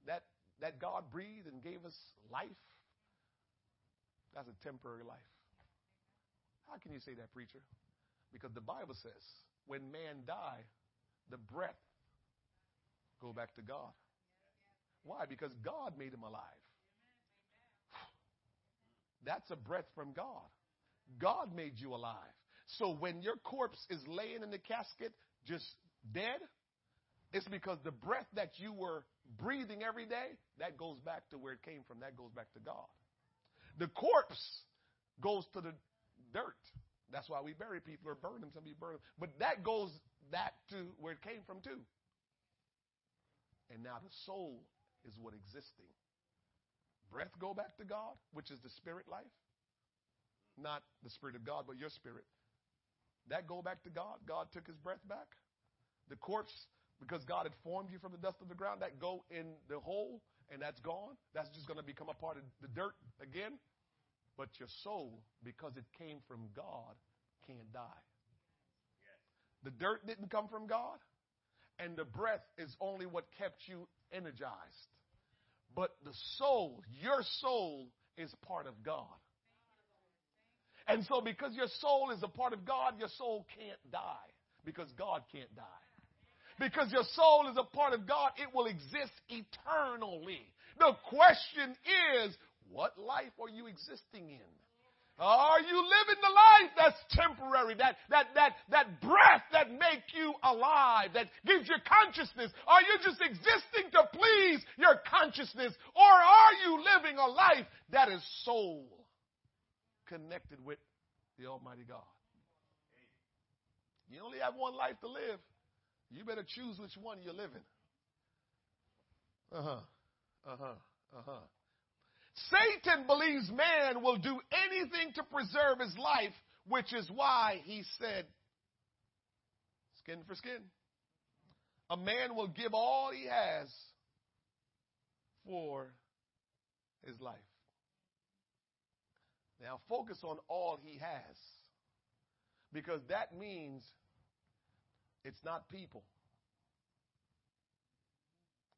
Speaker 8: that, that God breathed and gave us life, that's a temporary life. How can you say that, preacher? Because the Bible says when man die, the breath go back to God. Why? Because God made him alive. That's a breath from God. God made you alive. So when your corpse is laying in the casket, just dead, it's because the breath that you were breathing every day, that goes back to where it came from. That goes back to God. The corpse goes to the dirt. That's why we bury people or burn them. Some people burn them. But that goes back to where it came from too. And now the soul is what existing. Breath go back to God, which is the spirit life. Not the spirit of God, but your spirit. That go back to God. God took his breath back. The corpse because God had formed you from the dust of the ground, that go in the hole and that's gone. That's just going to become a part of the dirt again. But your soul, because it came from God, can't die. The dirt didn't come from God, and the breath is only what kept you energized. But the soul, your soul, is part of God. And so, because your soul is a part of God, your soul can't die because God can't die because your soul is a part of God, it will exist eternally. The question is, what life are you existing in? Are you living the life that's temporary, that, that, that, that breath that make you alive, that gives you consciousness? Are you just existing to please your consciousness? Or are you living a life that is soul connected with the Almighty God? You only have one life to live. You better choose which one you're living. Uh huh. Uh huh. Uh huh. Satan believes man will do anything to preserve his life, which is why he said, skin for skin. A man will give all he has for his life. Now, focus on all he has, because that means it's not people.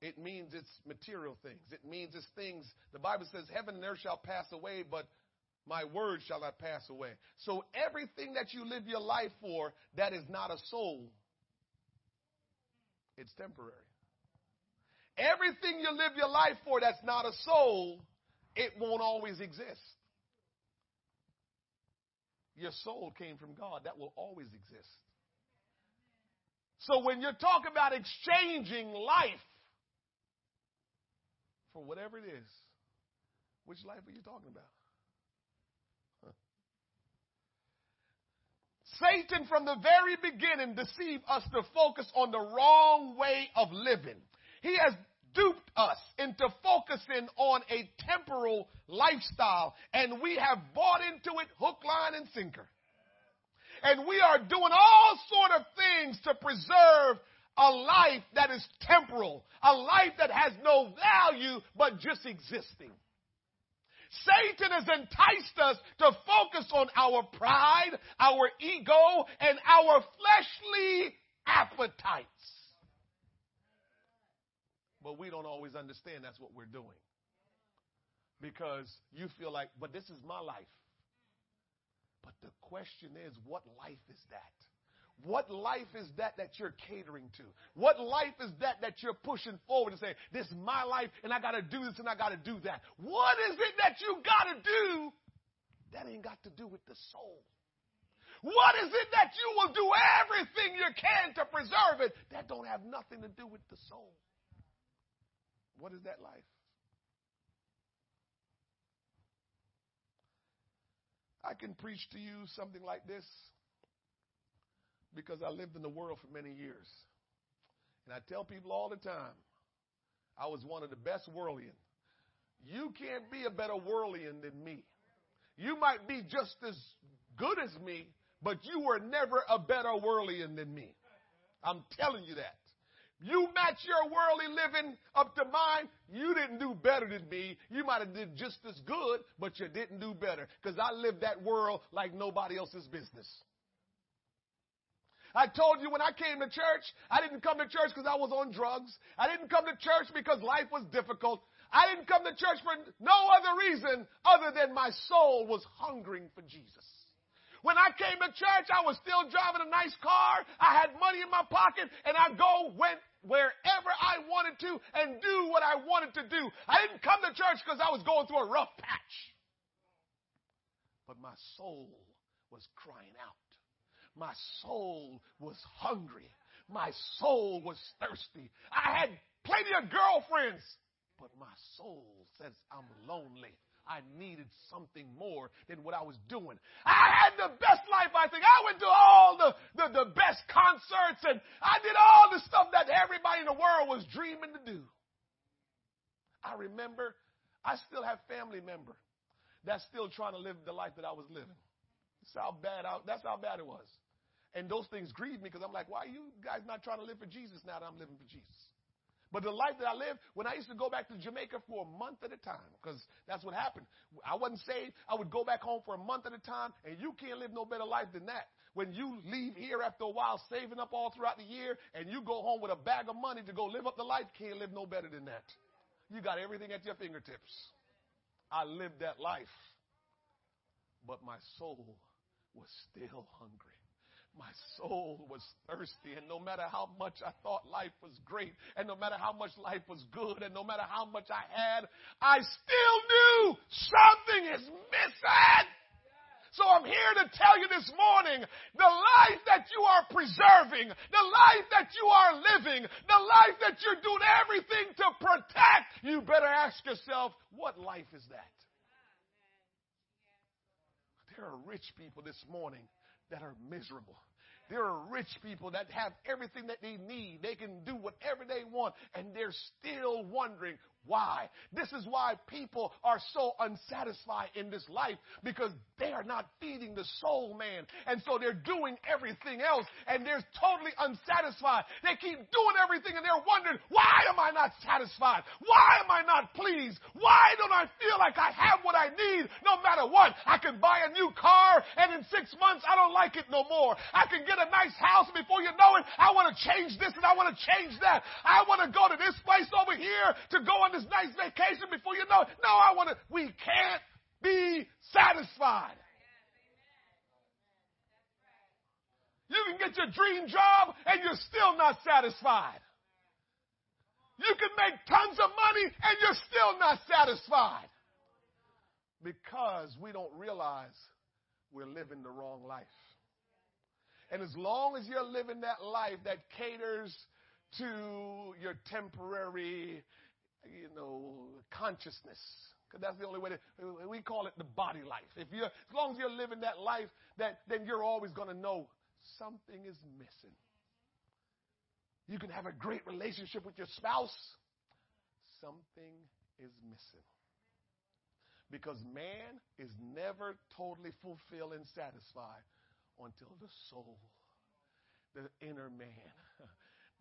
Speaker 8: It means it's material things. It means it's things. The Bible says, Heaven and earth shall pass away, but my word shall not pass away. So everything that you live your life for that is not a soul, it's temporary. Everything you live your life for that's not a soul, it won't always exist. Your soul came from God, that will always exist. So when you talk about exchanging life for whatever it is, which life are you talking about? Satan from the very beginning deceived us to focus on the wrong way of living. He has duped us into focusing on a temporal lifestyle and we have bought into it hook, line, and sinker. And we are doing all sort of things to preserve a life that is temporal, a life that has no value but just existing. Satan has enticed us to focus on our pride, our ego, and our fleshly appetites. But we don't always understand that's what we're doing. Because you feel like, but this is my life. But the question is, what life is that? What life is that that you're catering to? What life is that that you're pushing forward and saying, this is my life and I got to do this and I got to do that? What is it that you got to do that ain't got to do with the soul? What is it that you will do everything you can to preserve it that don't have nothing to do with the soul? What is that life? I can preach to you something like this because I lived in the world for many years. And I tell people all the time, I was one of the best worldian. You can't be a better worldian than me. You might be just as good as me, but you were never a better worldian than me. I'm telling you that. You match your worldly living up to mine, you didn't do better than me. You might have did just as good, but you didn't do better because I lived that world like nobody else's business. I told you when I came to church, I didn't come to church because I was on drugs. I didn't come to church because life was difficult. I didn't come to church for no other reason other than my soul was hungering for Jesus. When I came to church, I was still driving a nice car. I had money in my pocket and I go went wherever I wanted to and do what I wanted to do. I didn't come to church because I was going through a rough patch. But my soul was crying out. My soul was hungry. My soul was thirsty. I had plenty of girlfriends, but my soul says I'm lonely. I needed something more than what I was doing. I had the best life, I think. I went to all the, the, the best concerts and I did all the stuff that everybody in the world was dreaming to do. I remember I still have family member that's still trying to live the life that I was living. That's how bad I, that's how bad it was. And those things grieve me because I'm like, why are you guys not trying to live for Jesus now that I'm living for Jesus? But the life that I lived when I used to go back to Jamaica for a month at a time, because that's what happened. I wasn't saved. I would go back home for a month at a time, and you can't live no better life than that. When you leave here after a while, saving up all throughout the year, and you go home with a bag of money to go live up the life, can't live no better than that. You got everything at your fingertips. I lived that life, but my soul was still hungry my soul was thirsty. And no matter how much I thought life was great, and no matter how much life was good, and no matter how much I had, I still knew something is missing. So I'm here to tell you this morning, the life that you are preserving, the life that you are living, the life that you're doing everything to protect, you better ask yourself, what life is that? There are rich people this morning that are miserable. There are rich people that have everything that they need. They can do whatever they want, and they're still wondering why? This is why people are so unsatisfied in this life because they are not feeding the soul man. And so they're doing everything else and they're totally unsatisfied. They keep doing everything and they're wondering, why am I not satisfied? Why am I not pleased? Why don't I feel like I have what I need no matter what? I can buy a new car and in six months I don't like it no more. I can get a nice house before you know it. I want to change this and I want to change that. I want to go to this place over here to go on this nice vacation before you know it. No, I want to. We can't be satisfied. You can get your dream job and you're still not satisfied. You can make tons of money and you're still not satisfied. Because we don't realize we're living the wrong life. And as long as you're living that life that caters to your temporary you know, consciousness. Because that's the only way to, we call it the body life. If you're, as long as you're living that life, that, then you're always going to know something is missing. You can have a great relationship with your spouse, something is missing. Because man is never totally fulfilled and satisfied until the soul, the inner man, [LAUGHS]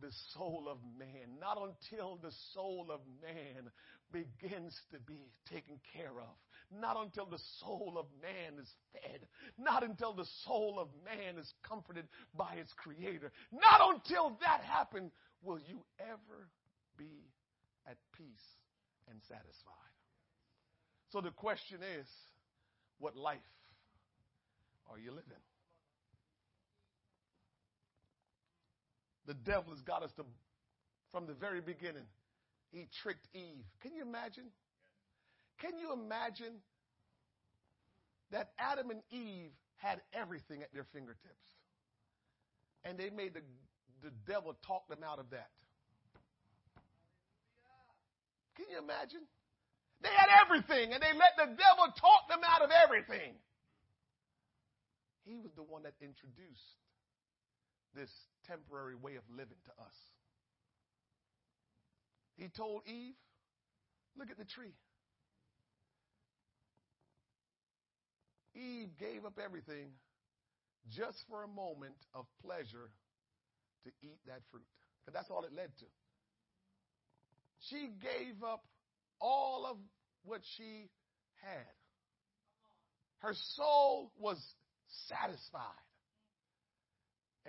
Speaker 8: the soul of man, not until the soul of man begins to be taken care of, not until the soul of man is fed, not until the soul of man is comforted by its creator, not until that happens will you ever be at peace and satisfied. So the question is, what life are you living? The devil has got us to, from the very beginning, he tricked Eve. Can you imagine? Can you imagine that Adam and Eve had everything at their fingertips? And they made the, the devil talk them out of that. Can you imagine? They had everything and they let the devil talk them out of everything. He was the one that introduced this temporary way of living to us. He told Eve, Look at the tree. Eve gave up everything just for a moment of pleasure to eat that fruit. Because that's all it led to. She gave up all of what she had. Her soul was satisfied.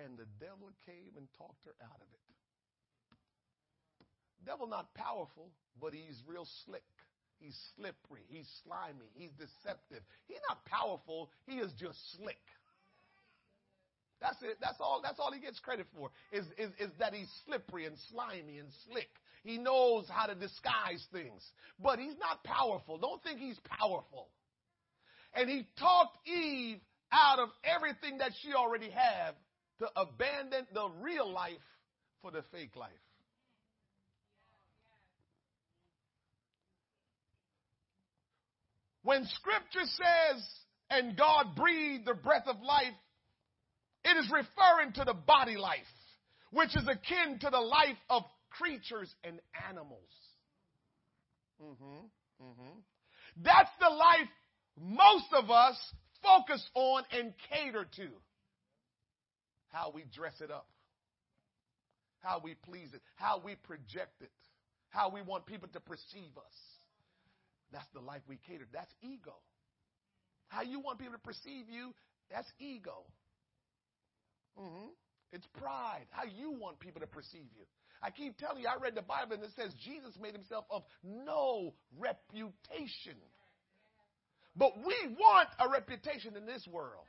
Speaker 8: And the devil came and talked her out of it. Devil not powerful, but he's real slick. He's slippery. He's slimy. He's deceptive. He's not powerful. He is just slick. That's it. That's all. That's all he gets credit for. Is, is, is that he's slippery and slimy and slick. He knows how to disguise things, but he's not powerful. Don't think he's powerful. And he talked Eve out of everything that she already had to abandon the real life for the fake life. When scripture says, and God breathed the breath of life, it is referring to the body life, which is akin to the life of creatures and animals. Mm-hmm, mm-hmm. That's the life most of us focus on and cater to. How we dress it up, how we please it, how we project it, how we want people to perceive us. That's the life we cater. That's ego. How you want people to perceive you, that's ego. Mm-hmm. It's pride. How you want people to perceive you. I keep telling you, I read the Bible and it says Jesus made himself of no reputation. But we want a reputation in this world.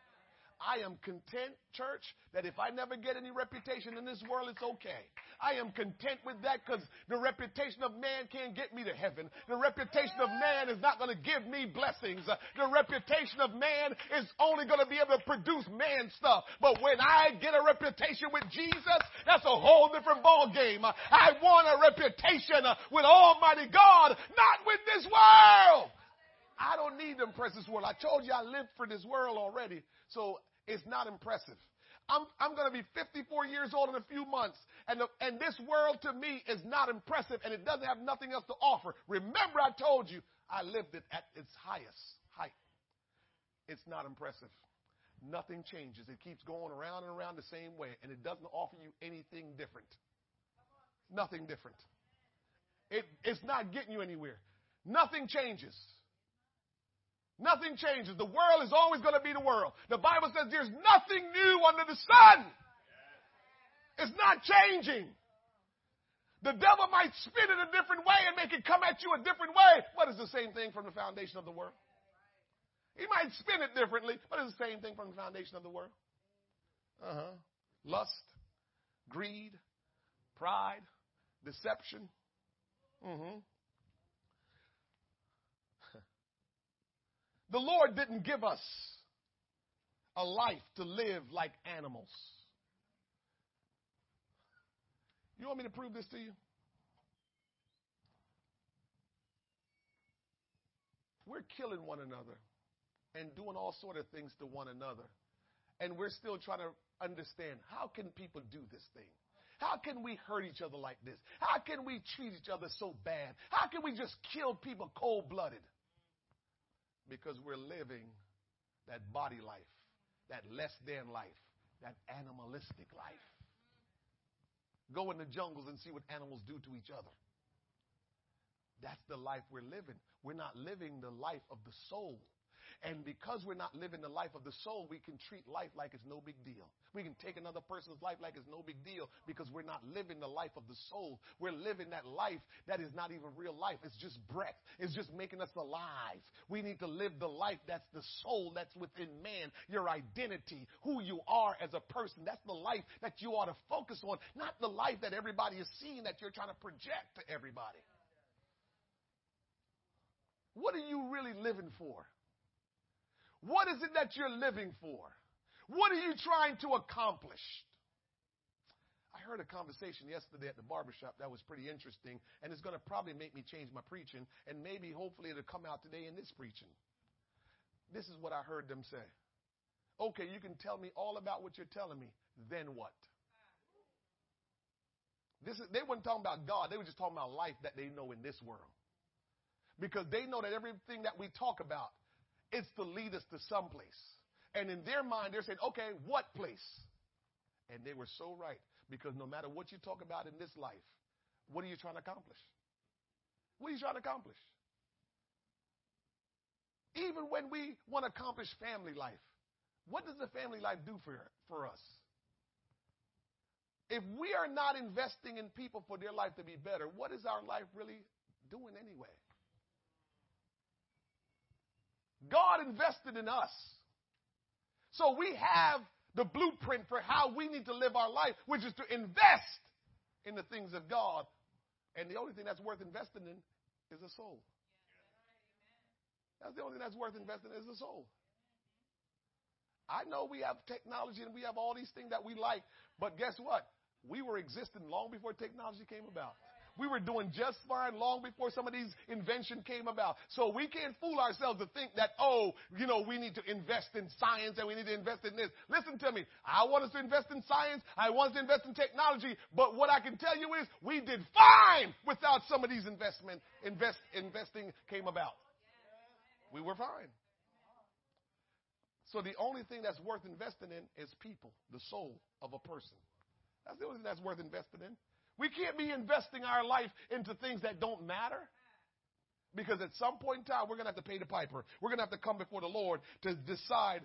Speaker 8: I am content, church, that if I never get any reputation in this world, it's okay. I am content with that because the reputation of man can't get me to heaven. The reputation of man is not going to give me blessings. The reputation of man is only going to be able to produce man stuff. But when I get a reputation with Jesus, that's a whole different ball game. I want a reputation with Almighty God, not with this world. I don't need impress this world. I told you I lived for this world already. So it's not impressive. I'm, I'm going to be 54 years old in a few months, and, the, and this world to me is not impressive, and it doesn't have nothing else to offer. Remember, I told you I lived it at its highest height. It's not impressive. Nothing changes. It keeps going around and around the same way, and it doesn't offer you anything different. Nothing different. It, it's not getting you anywhere. Nothing changes. Nothing changes. The world is always going to be the world. The Bible says there's nothing new under the sun. It's not changing. The devil might spin it a different way and make it come at you a different way, but it's the same thing from the foundation of the world. He might spin it differently, but it's the same thing from the foundation of the world. Uh huh. Lust, greed, pride, deception. Mm-hmm. The Lord didn't give us a life to live like animals. You want me to prove this to you? We're killing one another and doing all sort of things to one another. And we're still trying to understand how can people do this thing? How can we hurt each other like this? How can we treat each other so bad? How can we just kill people cold blooded? Because we're living that body life, that less than life, that animalistic life. Go in the jungles and see what animals do to each other. That's the life we're living. We're not living the life of the soul. And because we're not living the life of the soul, we can treat life like it's no big deal. We can take another person's life like it's no big deal because we're not living the life of the soul. We're living that life that is not even real life. It's just breath. It's just making us alive. We need to live the life that's the soul that's within man, your identity, who you are as a person. That's the life that you ought to focus on, not the life that everybody is seeing that you're trying to project to everybody. What are you really living for? What is it that you're living for? What are you trying to accomplish? I heard a conversation yesterday at the barbershop that was pretty interesting, and it's going to probably make me change my preaching, and maybe hopefully it'll come out today in this preaching. This is what I heard them say. Okay, you can tell me all about what you're telling me. Then what? This is, they weren't talking about God. They were just talking about life that they know in this world. Because they know that everything that we talk about it's to lead us to someplace. And in their mind, they're saying, okay, what place? And they were so right because no matter what you talk about in this life, what are you trying to accomplish? What are you trying to accomplish? Even when we want to accomplish family life, what does the family life do for, for us? If we are not investing in people for their life to be better, what is our life really doing anyway? God invested in us. So we have the blueprint for how we need to live our life, which is to invest in the things of God. And the only thing that's worth investing in is a soul. That's the only thing that's worth investing in is a soul. I know we have technology and we have all these things that we like, but guess what? We were existing long before technology came about. We were doing just fine long before some of these inventions came about. So we can't fool ourselves to think that, oh, you know, we need to invest in science and we need to invest in this. Listen to me. I want us to invest in science. I want us to invest in technology. But what I can tell you is we did fine without some of these investment, invest, investing came about. We were fine. So the only thing that's worth investing in is people, the soul of a person. That's the only thing that's worth investing in. We can't be investing our life into things that don't matter. Because at some point in time, we're going to have to pay the piper. We're going to have to come before the Lord to decide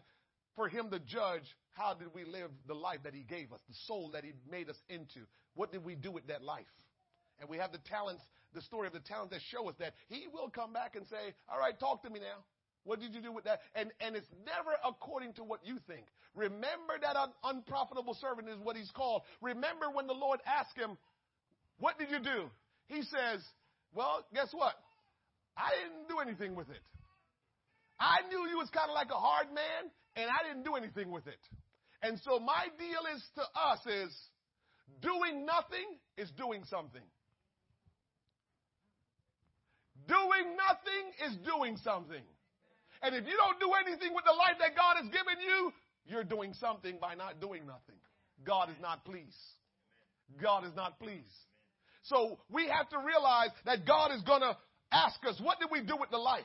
Speaker 8: for Him to judge how did we live the life that He gave us, the soul that He made us into. What did we do with that life? And we have the talents, the story of the talents that show us that He will come back and say, All right, talk to me now. What did you do with that? And, and it's never according to what you think. Remember that un- unprofitable servant is what he's called. Remember when the Lord asked him, what did you do? He says, Well, guess what? I didn't do anything with it. I knew you was kind of like a hard man, and I didn't do anything with it. And so my deal is to us is doing nothing is doing something. Doing nothing is doing something. And if you don't do anything with the life that God has given you, you're doing something by not doing nothing. God is not pleased. God is not pleased. So we have to realize that God is going to ask us, what did we do with the life?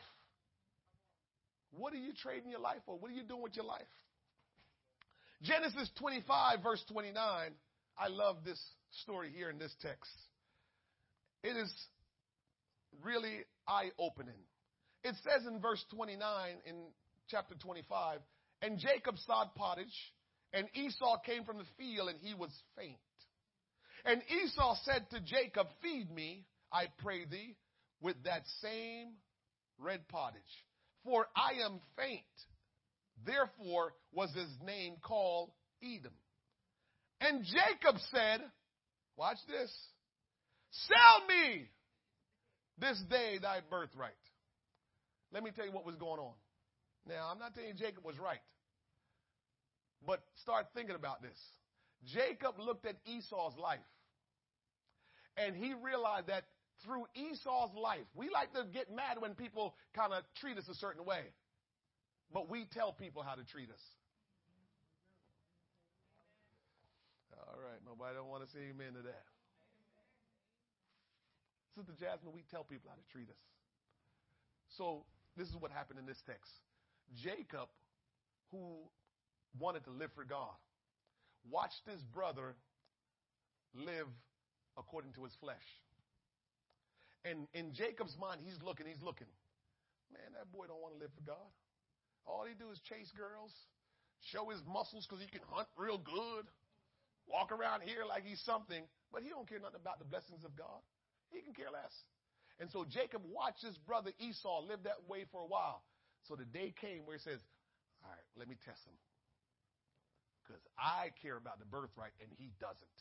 Speaker 8: What are you trading your life for? What are you doing with your life? Genesis 25, verse 29. I love this story here in this text. It is really eye opening. It says in verse 29 in chapter 25, and Jacob sowed pottage, and Esau came from the field, and he was faint. And Esau said to Jacob, Feed me, I pray thee, with that same red pottage, for I am faint. Therefore was his name called Edom. And Jacob said, Watch this, sell me this day thy birthright. Let me tell you what was going on. Now, I'm not telling you Jacob was right, but start thinking about this. Jacob looked at Esau's life and he realized that through Esau's life, we like to get mad when people kind of treat us a certain way, but we tell people how to treat us. All right, nobody don't want to say amen to that. Sister Jasmine, we tell people how to treat us. So this is what happened in this text. Jacob, who wanted to live for God, watched his brother live according to his flesh. And in Jacob's mind, he's looking, he's looking. Man, that boy don't want to live for God. All he do is chase girls, show his muscles because he can hunt real good, walk around here like he's something, but he don't care nothing about the blessings of God. He can care less. And so Jacob watched his brother Esau live that way for a while. So the day came where he says, All right, let me test him. Because I care about the birthright and he doesn't.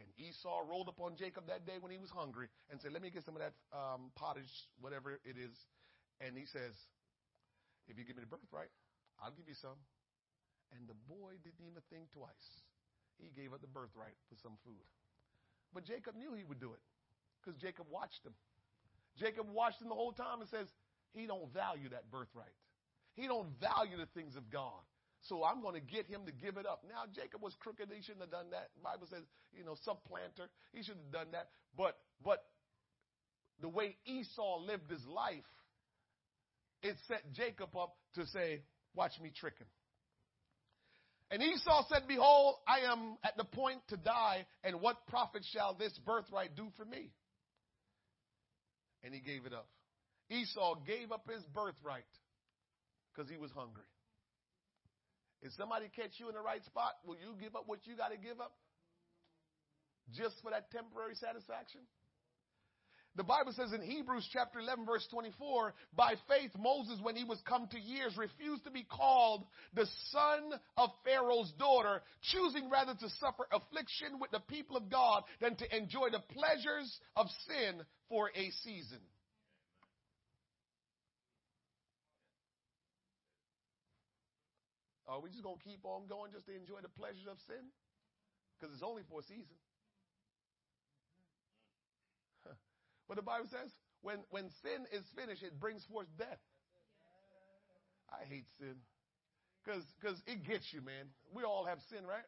Speaker 8: And Esau rolled up on Jacob that day when he was hungry and said, Let me get some of that um, pottage, whatever it is. And he says, If you give me the birthright, I'll give you some. And the boy didn't even think twice. He gave up the birthright for some food. But Jacob knew he would do it because Jacob watched him. Jacob watched him the whole time and says, He don't value that birthright. He don't value the things of God. So I'm going to get him to give it up. Now, Jacob was crooked. He shouldn't have done that. The Bible says, you know, supplanter. He shouldn't have done that. But, but the way Esau lived his life, it set Jacob up to say, watch me trick him. And Esau said, Behold, I am at the point to die, and what profit shall this birthright do for me? And he gave it up. Esau gave up his birthright because he was hungry. If somebody catch you in the right spot, will you give up what you got to give up just for that temporary satisfaction? The Bible says in Hebrews chapter 11 verse 24, by faith Moses when he was come to years refused to be called the son of Pharaoh's daughter, choosing rather to suffer affliction with the people of God than to enjoy the pleasures of sin for a season. Are we just going to keep on going just to enjoy the pleasures of sin? Because it's only for a season. [LAUGHS] But the Bible says when, when sin is finished, it brings forth death. I hate sin. Because cause it gets you, man. We all have sin, right?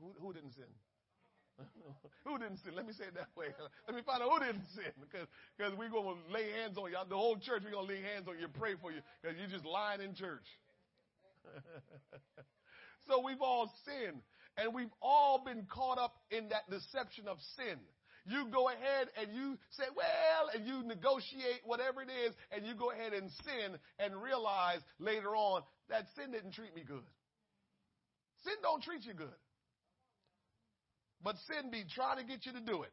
Speaker 8: Who, who didn't sin? [LAUGHS] who didn't sin? Let me say it that way. [LAUGHS] Let me find out who didn't sin. Because because we're going to lay hands on you. The whole church, we're going to lay hands on you, pray for you. Because you're just lying in church. [LAUGHS] so we've all sinned. And we've all been caught up in that deception of sin. You go ahead and you say, well, and you negotiate whatever it is, and you go ahead and sin and realize later on that sin didn't treat me good. Sin don't treat you good. But sin be trying to get you to do it.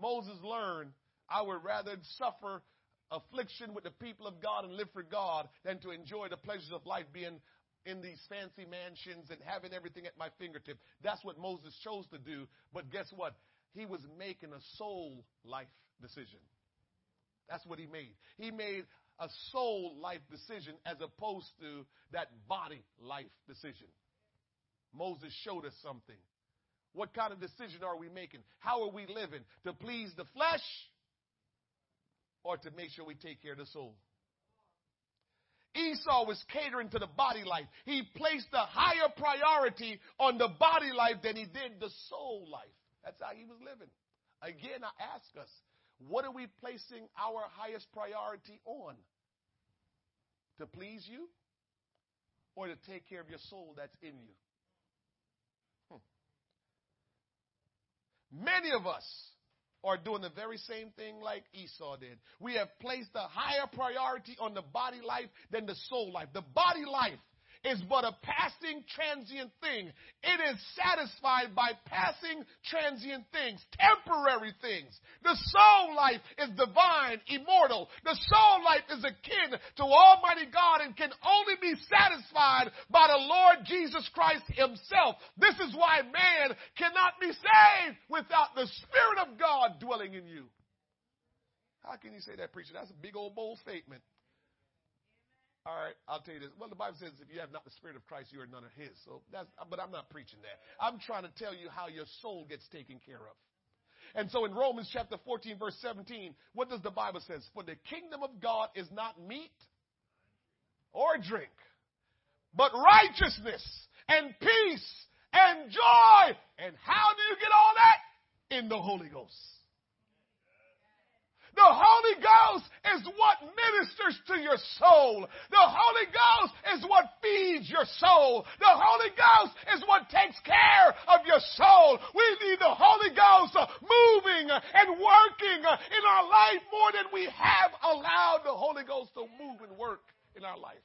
Speaker 8: Moses learned, I would rather suffer affliction with the people of God and live for God than to enjoy the pleasures of life being in these fancy mansions and having everything at my fingertip. That's what Moses chose to do. But guess what? He was making a soul life decision. That's what he made. He made a soul life decision as opposed to that body life decision. Moses showed us something. What kind of decision are we making? How are we living? To please the flesh or to make sure we take care of the soul. Esau was catering to the body life. He placed a higher priority on the body life than he did the soul life. That's how he was living. Again, I ask us, what are we placing our highest priority on? To please you or to take care of your soul that's in you? Hmm. Many of us are doing the very same thing like Esau did. We have placed a higher priority on the body life than the soul life. The body life is but a passing transient thing. It is satisfied by passing transient things, temporary things. The soul life is divine, immortal. The soul life is akin to Almighty God and can only be satisfied by the Lord Jesus Christ Himself. This is why man cannot be saved without the Spirit of God dwelling in you. How can you say that, preacher? That's a big old bold statement. All right, I'll tell you this. Well, the Bible says if you have not the Spirit of Christ, you are none of His. So that's, but I'm not preaching that. I'm trying to tell you how your soul gets taken care of. And so in Romans chapter 14, verse 17, what does the Bible says? For the kingdom of God is not meat or drink, but righteousness and peace and joy. And how do you get all that? In the Holy Ghost. The Holy Ghost is what ministers to your soul. The Holy Ghost is what feeds your soul. The Holy Ghost is what takes care of your soul. We need the Holy Ghost moving and working in our life more than we have allowed the Holy Ghost to move and work in our life.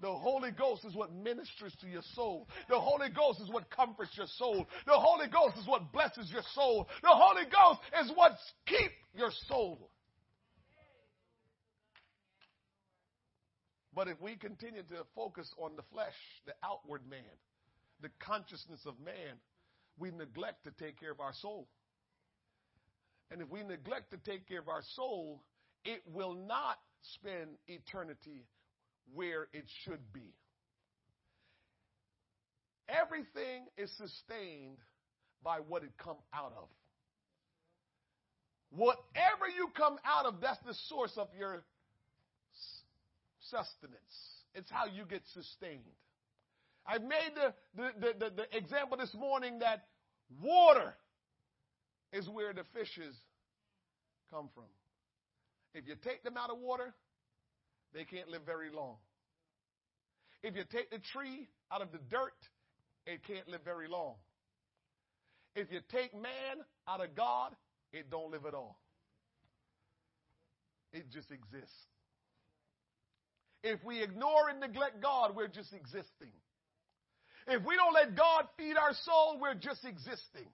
Speaker 8: The Holy Ghost is what ministers to your soul. The Holy Ghost is what comforts your soul. The Holy Ghost is what blesses your soul. The Holy Ghost is what keeps your soul. But if we continue to focus on the flesh, the outward man, the consciousness of man, we neglect to take care of our soul. And if we neglect to take care of our soul, it will not spend eternity where it should be. Everything is sustained by what it come out of. Whatever you come out of, that's the source of your sustenance. It's how you get sustained. I've made the, the, the, the, example this morning that water is where the fishes come from. If you take them out of water, they can't live very long. If you take the tree out of the dirt, it can't live very long. If you take man out of God, it don't live at all. It just exists. If we ignore and neglect God, we're just existing. If we don't let God feed our soul, we're just existing.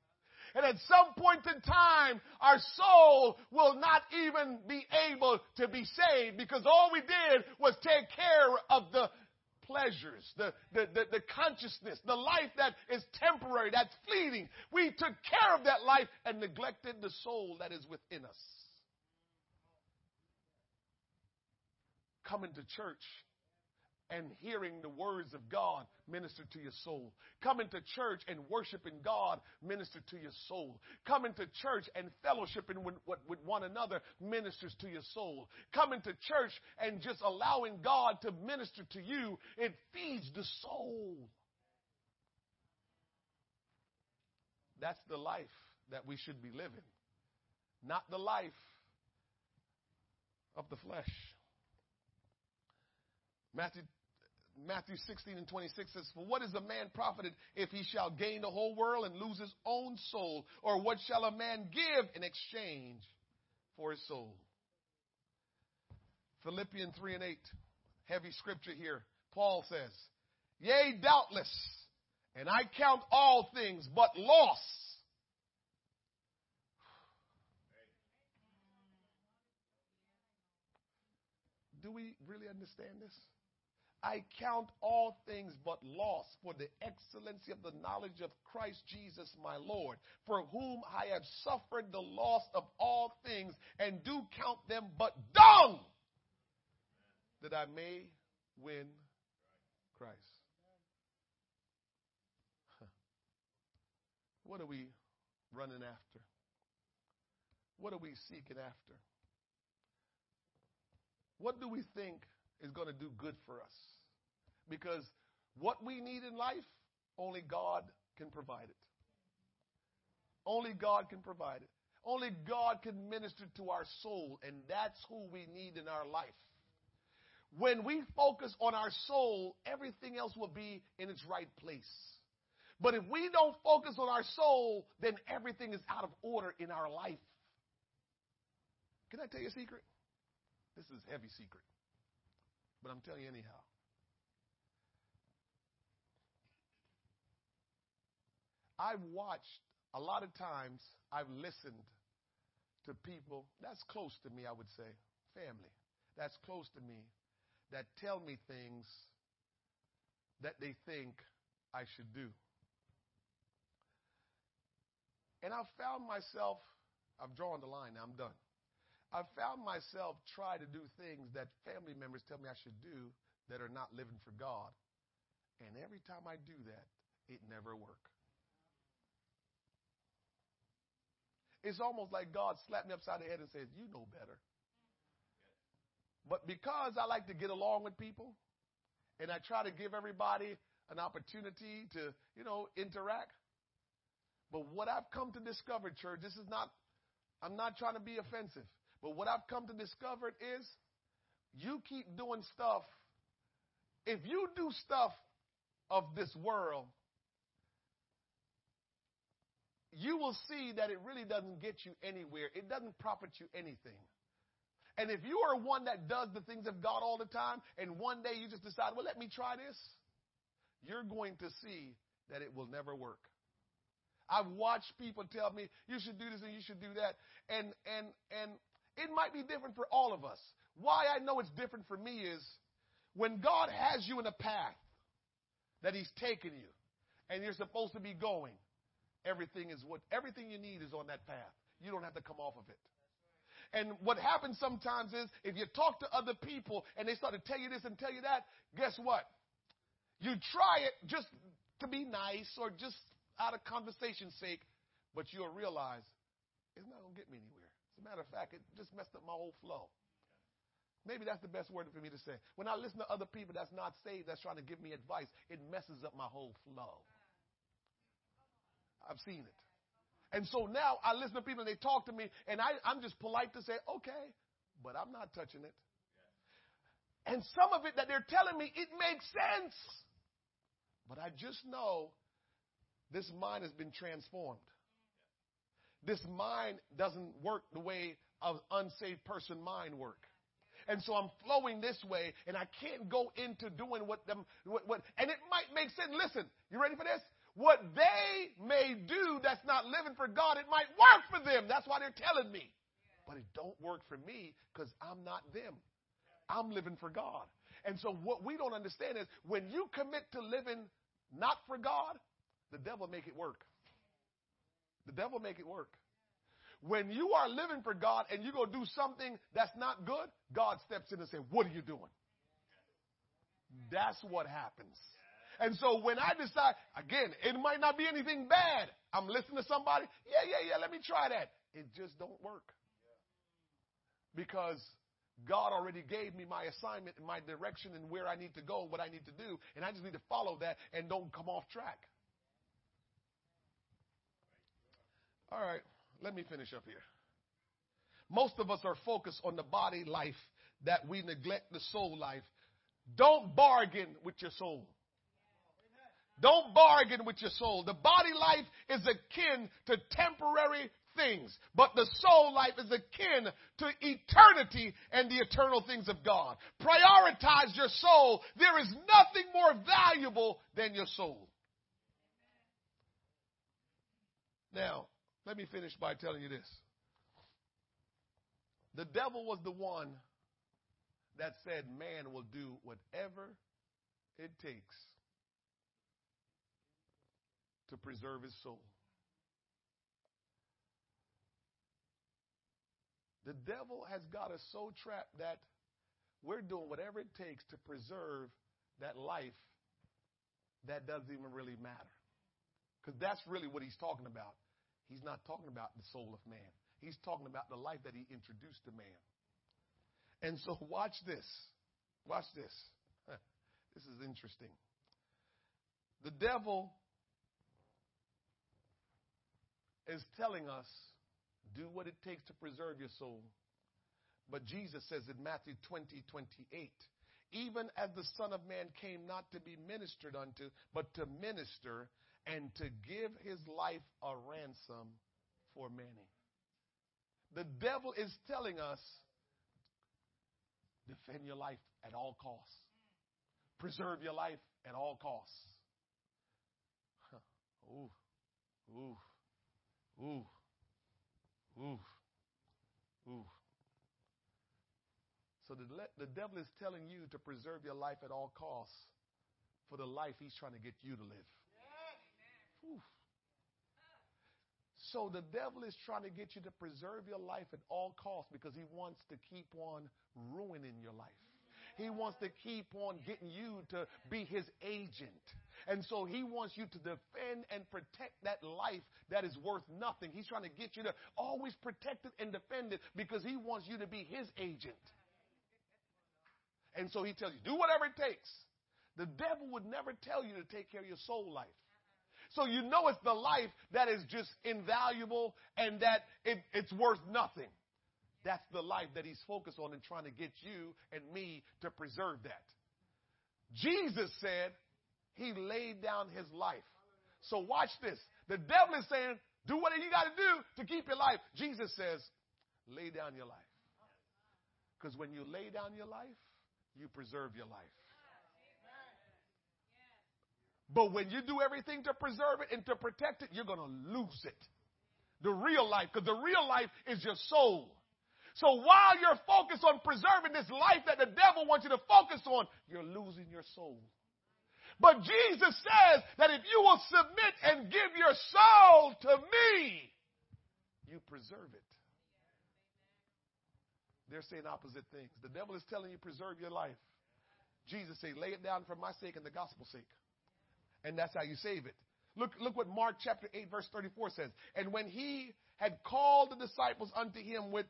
Speaker 8: And at some point in time, our soul will not even be able to be saved because all we did was take care of the pleasures, the, the, the, the, consciousness, the life that is temporary, that's fleeting. We took care of that life and neglected the soul that is within us. coming to church and hearing the words of God minister to your soul. Coming to church and worshiping God minister to your soul. Coming to church and fellowshipping with, with, one another ministers to your soul. Coming to church and just allowing God to minister to you, it feeds the soul. That's the life that we should be living, not the life of the flesh. Matthew, Matthew 16 and 26 says, For what is a man profited if he shall gain the whole world and lose his own soul? Or what shall a man give in exchange for his soul? Philippians 3 and 8, heavy scripture here. Paul says, Yea, doubtless, and I count all things but loss. Do we really understand this? I count all things but loss for the excellency of the knowledge of Christ Jesus my Lord, for whom I have suffered the loss of all things and do count them but dung, that I may win Christ. What are we running after? What are we seeking after? What do we think is going to do good for us? Because what we need in life, only God can provide it. Only God can provide it. Only God can minister to our soul, and that's who we need in our life. When we focus on our soul, everything else will be in its right place. But if we don't focus on our soul, then everything is out of order in our life. Can I tell you a secret? This is a heavy secret. But I'm telling you anyhow. I've watched a lot of times, I've listened to people that's close to me, I would say, family, that's close to me, that tell me things that they think I should do. And I've found myself, I've drawn the line, now I'm done. I've found myself try to do things that family members tell me I should do that are not living for God. And every time I do that, it never works. It's almost like God slapped me upside the head and says, You know better. But because I like to get along with people and I try to give everybody an opportunity to, you know, interact. But what I've come to discover, church, this is not, I'm not trying to be offensive, but what I've come to discover is you keep doing stuff. If you do stuff of this world, you will see that it really doesn't get you anywhere. It doesn't profit you anything. And if you are one that does the things of God all the time, and one day you just decide, well, let me try this, you're going to see that it will never work. I've watched people tell me you should do this and you should do that, and and and it might be different for all of us. Why I know it's different for me is when God has you in a path that He's taken you, and you're supposed to be going, everything is what everything you need is on that path. You don't have to come off of it. And what happens sometimes is if you talk to other people and they start to tell you this and tell you that, guess what? You try it just to be nice or just out of conversation's sake, but you'll realize it's not going to get me anywhere. As a matter of fact, it just messed up my whole flow. Maybe that's the best word for me to say. When I listen to other people that's not saved, that's trying to give me advice, it messes up my whole flow. I've seen it. And so now I listen to people and they talk to me, and I, I'm just polite to say, okay, but I'm not touching it. And some of it that they're telling me, it makes sense. But I just know this mind has been transformed. This mind doesn't work the way an unsaved person mind work. And so I'm flowing this way, and I can't go into doing what them, what, what, and it might make sense. Listen, you ready for this? What they may do that's not living for God, it might work for them. That's why they're telling me. But it don't work for me because I'm not them. I'm living for God. And so what we don't understand is when you commit to living not for God, the devil make it work. The devil make it work. When you are living for God and you go do something that's not good, God steps in and says, What are you doing? That's what happens. And so when I decide, again, it might not be anything bad. I'm listening to somebody, yeah, yeah, yeah, let me try that. It just don't work. Because God already gave me my assignment and my direction and where I need to go, what I need to do, and I just need to follow that and don't come off track. All right, let me finish up here. Most of us are focused on the body life that we neglect the soul life. Don't bargain with your soul. Don't bargain with your soul. The body life is akin to temporary things, but the soul life is akin to eternity and the eternal things of God. Prioritize your soul. There is nothing more valuable than your soul. Now, let me finish by telling you this. The devil was the one that said man will do whatever it takes to preserve his soul. The devil has got us so trapped that we're doing whatever it takes to preserve that life that doesn't even really matter. Because that's really what he's talking about. He's not talking about the soul of man. He's talking about the life that he introduced to man. And so [LAUGHS] watch this. Watch this. [LAUGHS] This is interesting. The devil is telling us do what it takes to preserve your soul. But Jesus says in Matthew 20, 28, even as the Son of Man came not to be ministered unto, but to minister and to give his life a ransom for many. The devil is telling us defend your life at all costs, preserve your life at all costs. Ooh, ooh. Ooh. Ooh. Ooh. So the, the devil is telling you to preserve your life at all costs for the life he's trying to get you to live. Ooh. So the devil is trying to get you to preserve your life at all costs because he wants to keep on ruining your life. He wants to keep on getting you to be his agent. And so he wants you to defend and protect that life that is worth nothing. He's trying to get you to always protect it and defend it because he wants you to be his agent. And so he tells you, do whatever it takes The devil would never tell you to take care of your soul life. So you know it's the life that is just invaluable and that it, it's worth nothing. That's the life that he's focused on and trying to get you and me to preserve that. Jesus said he laid down his life. So watch this. The devil is saying, do whatever you got to do to keep your life. Jesus says, lay down your life. Because when you lay down your life, you preserve your life. But when you do everything to preserve it and to protect it, you're going to lose it. The real life, because the real life is your soul. So while you're focused on preserving this life that the devil wants you to focus on, you're losing your soul. But Jesus says that if you will submit and give your soul to me, you preserve it. They're saying opposite things. The devil is telling you preserve your life. Jesus said, lay it down for my sake and the gospel's sake. And that's how you save it. Look, look what Mark chapter 8 verse 34 says. And when he had called the disciples unto him with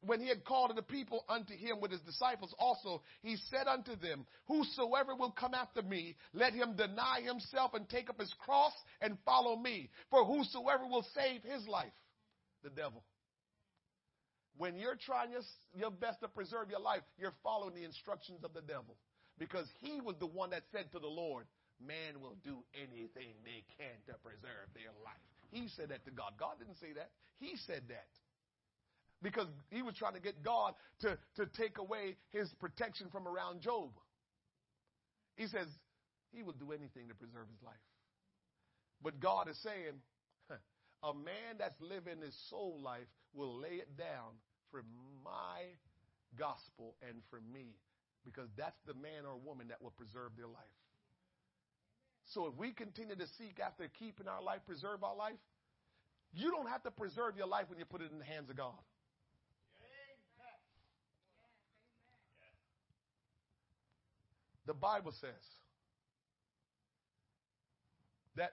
Speaker 8: when he had called the people unto him with his disciples also, he said unto them, Whosoever will come after me, let him deny himself and take up his cross and follow me. For whosoever will save his life, the devil. When you're trying your, your best to preserve your life, you're following the instructions of the devil. Because he was the one that said to the Lord, Man will do anything they can to preserve their life. He said that to God. God didn't say that. He said that because he was trying to get God to, to take away his protection from around Job. He says he will do anything to preserve his life. But God is saying, a man that's living his soul life will lay it down for my gospel and for me because that's the man or woman that will preserve their life. So if we continue to seek after keeping our life, preserve our life, you don't have to preserve your life when you put it in the hands of God. The Bible says that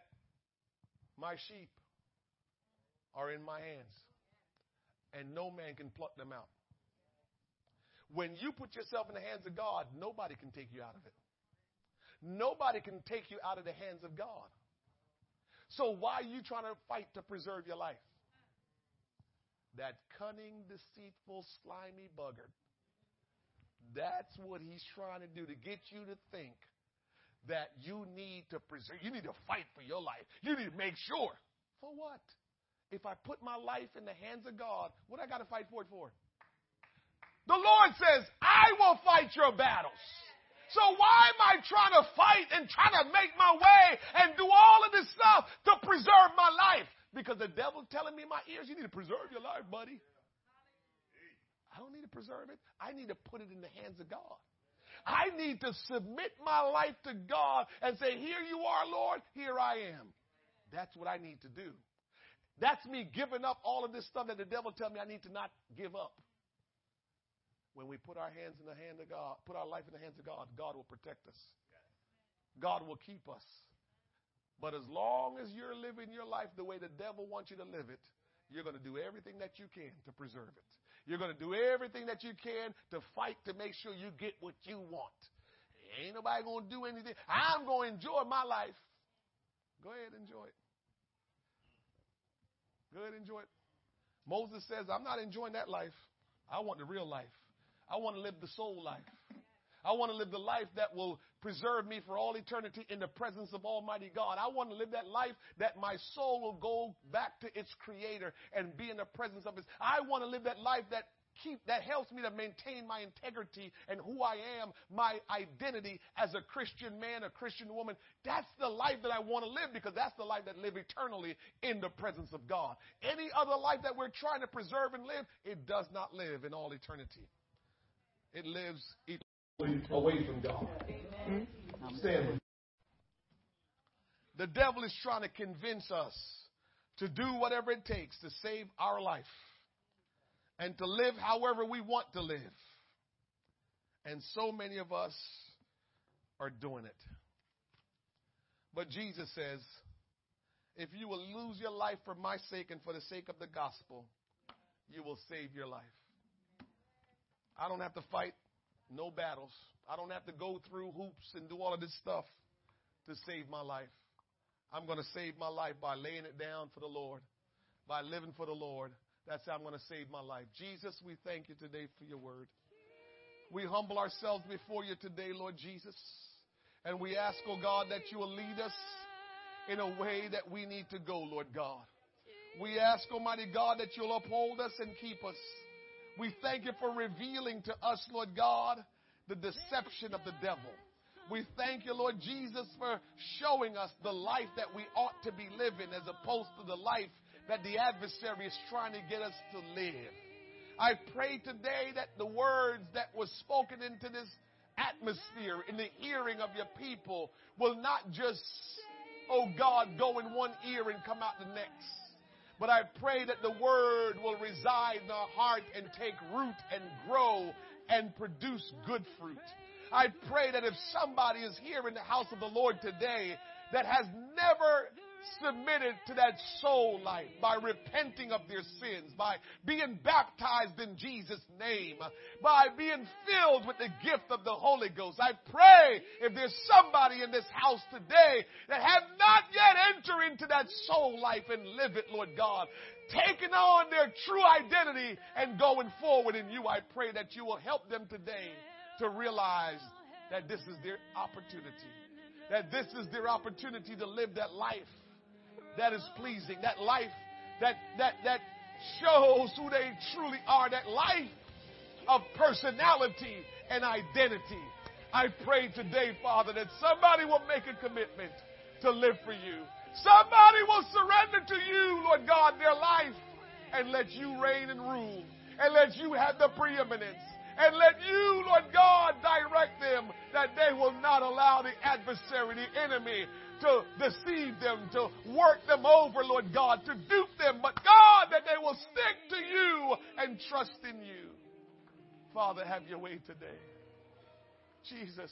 Speaker 8: my sheep are in my hands and no man can pluck them out. When you put yourself in the hands of God, nobody can take you out of it. Nobody can take you out of the hands of God. So why are you trying to fight to preserve your life? That cunning, deceitful, slimy bugger that's what he's trying to do to get you to think that you need to preserve, you need to fight for your life. You need to make sure. For what? If I put my life in the hands of God, what I got to fight for it for? The Lord says, I will fight your battles. So why am I trying to fight and trying to make my way and do all of this stuff to preserve my life? Because the devil's telling me in my ears, you need to preserve your life, buddy. I don't need to preserve it. I need to put it in the hands of God. I need to submit my life to God and say, Here you are, Lord, here I am. That's what I need to do. That's me giving up all of this stuff that the devil tell me I need to not give up. When we put our hands in the hand of God, put our life in the hands of God, God will protect us. God will keep us. But as long as you're living your life the way the devil wants you to live it, you're going to do everything that you can to preserve it. You're going to do everything that you can to fight to make sure you get what you want. Ain't nobody going to do anything. I'm going to enjoy my life. Go ahead, and enjoy it. Go ahead, and enjoy it. Moses says, I'm not enjoying that life. I want the real life. I want to live the soul life. I want to live the life that will preserve me for all eternity in the presence of Almighty God. I want to live that life that my soul will go back to its creator and be in the presence of his. I want to live that life that keep that helps me to maintain my integrity and who I am, my identity as a Christian man, a Christian woman. That's the life that I want to live because that's the life that live eternally in the presence of God. Any other life that we're trying to preserve and live, it does not live in all eternity. It lives away from God. Stand The devil is trying to convince us to do whatever it takes to save our life and to live however we want to live. And so many of us are doing it. But Jesus says, if you will lose your life for my sake and for the sake of the gospel, you will save your life. I don't have to fight No battles. I don't have to go through hoops and do all of this stuff to save my life. I'm going to save my life by laying it down for the Lord, by living for the Lord. That's how I'm going to save my life. Jesus, we thank you today for your word. We humble ourselves before you today, Lord Jesus. And we ask, oh God, that you will lead us in a way that we need to go, Lord God. We ask, Almighty God, that you'll uphold us and keep us. We thank you for revealing to us, Lord God, the deception of the devil. We thank you, Lord Jesus, for showing us the life that we ought to be living as opposed to the life that the adversary is trying to get us to live. I pray today that the words that were spoken into this atmosphere in the hearing of your people will not just, oh God, go in one ear and come out the next. But I pray that the word will reside in our heart and take root and grow and produce good fruit. I pray that if somebody is here in the house of the Lord today that has never submitted to that soul life by repenting of their sins, by being baptized in Jesus' name, by being filled with the gift of the Holy Ghost. I pray if there's somebody in this house today that have not yet entered into that soul life and live it, Lord God, taking on their true identity and going forward in you, I pray that you will help them today to realize that this is their opportunity. That this is their opportunity to live that life that is pleasing, that life that, that, that shows who they truly are, that life of personality and identity. I pray today, Father, that somebody will make a commitment to live for you. Somebody will surrender to you, Lord God, their life and let you reign and rule and let you have the preeminence and let you, Lord God, direct them that they will not allow the adversary, the enemy, to deceive them, to work them over, Lord God, to dupe them, but God, that they will stick to you and trust in you. Father, have your way today. Jesus.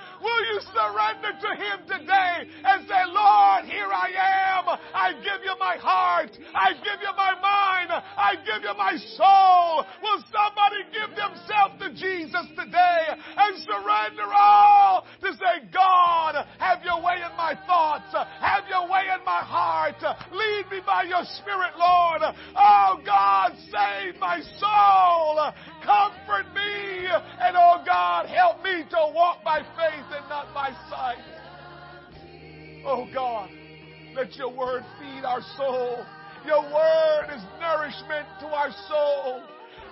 Speaker 8: Will you surrender to Him today and say, Lord, here I am. I give you my heart. I give you my mind. I give you my soul. Will somebody give themselves to Jesus today and surrender all to say, God, have your way in my thoughts. Have your way in my heart. Lead me by your Spirit, Lord. Oh, God, save my soul. Comfort me. And oh, God, help me to walk by faith and not by sight. Oh God, let your word feed our soul. Your word is nourishment to our soul.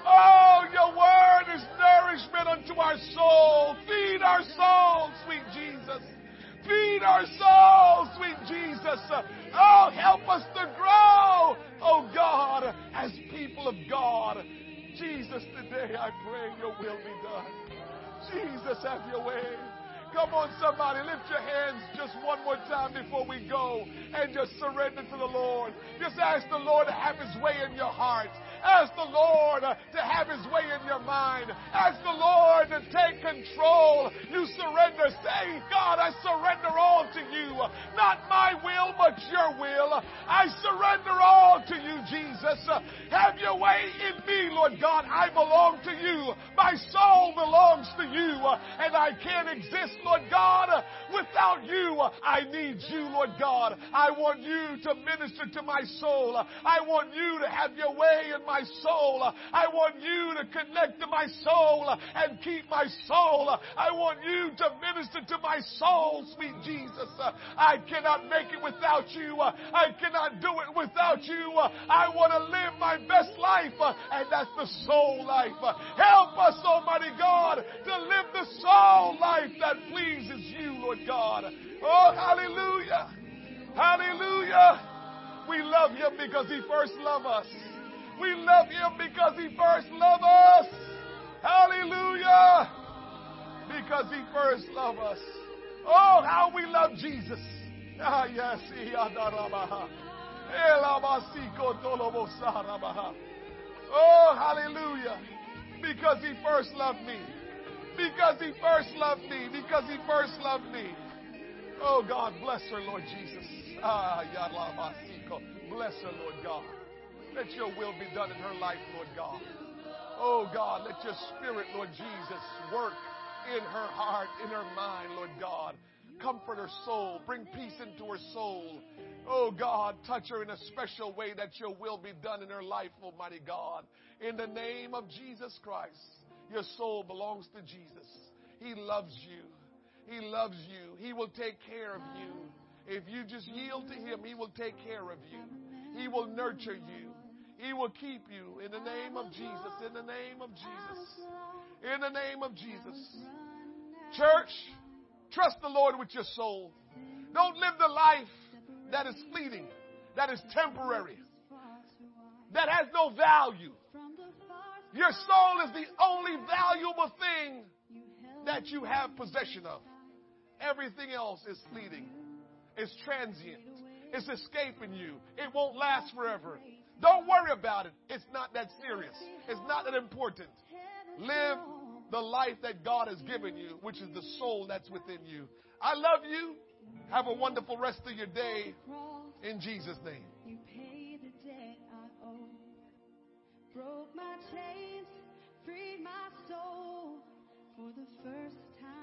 Speaker 8: Oh, your word is nourishment unto our soul. Feed our soul, sweet Jesus. Feed our soul, sweet Jesus. Oh, help us to grow, oh God, as people of God. Jesus, today I pray your will be done. Jesus, have your way. Come on, somebody, lift your hands just one more time before we go and just surrender to the Lord. Just ask the Lord to have His way in your heart. Ask the Lord to have His way in your mind. Ask the Lord to take control. You surrender. Say, God, I surrender all to you. Not my will, but your will. I surrender all to you, Jesus. Have your way in me, Lord God. I belong to you. My soul belongs to you. And I can't exist Lord God. Without you, I need you, Lord God. I want you to minister to my soul. I want you to have your way in my soul. I want you to connect to my soul and keep my soul. I want you to minister to my soul, sweet Jesus. I cannot make it without you. I cannot do it without you. I want to live my best life, and that's the soul life. Help us, Almighty God, to live the soul life that pleases you, Lord God. Oh, hallelujah. Hallelujah. We love him because he first loved us. We love him because he first loved us. Hallelujah. Because he first loved us. Oh, how we love Jesus. Ah, yes. Oh, hallelujah. Because he first loved me. Because he first loved me. Because he first loved me. Oh, God, bless her, Lord Jesus. Ah, Bless her, Lord God. Let your will be done in her life, Lord God. Oh, God, let your spirit, Lord Jesus, work in her heart, in her mind, Lord God. Comfort her soul. Bring peace into her soul. Oh God, touch her in a special way that your will be done in her life, Almighty God. In the name of Jesus Christ, your soul belongs to Jesus. He loves you. He loves you. He will take care of you. If you just yield to Him, He will take care of you. He will nurture you. He will keep you in the name of Jesus. In the name of Jesus. In the name of Jesus. Church, trust the Lord with your soul. Don't live the life that is fleeting, that is temporary, that has no value. Your soul is the only valuable thing that you have possession of. Everything else is fleeting, it's transient, it's escaping you. It won't last forever. Don't worry about it. It's not that serious, it's not that important. Live the life that God has given you, which is the soul that's within you. I love you. Have a wonderful rest of your day in Jesus' name.
Speaker 4: You the debt I owe. Broke my chains, freed my soul for the first time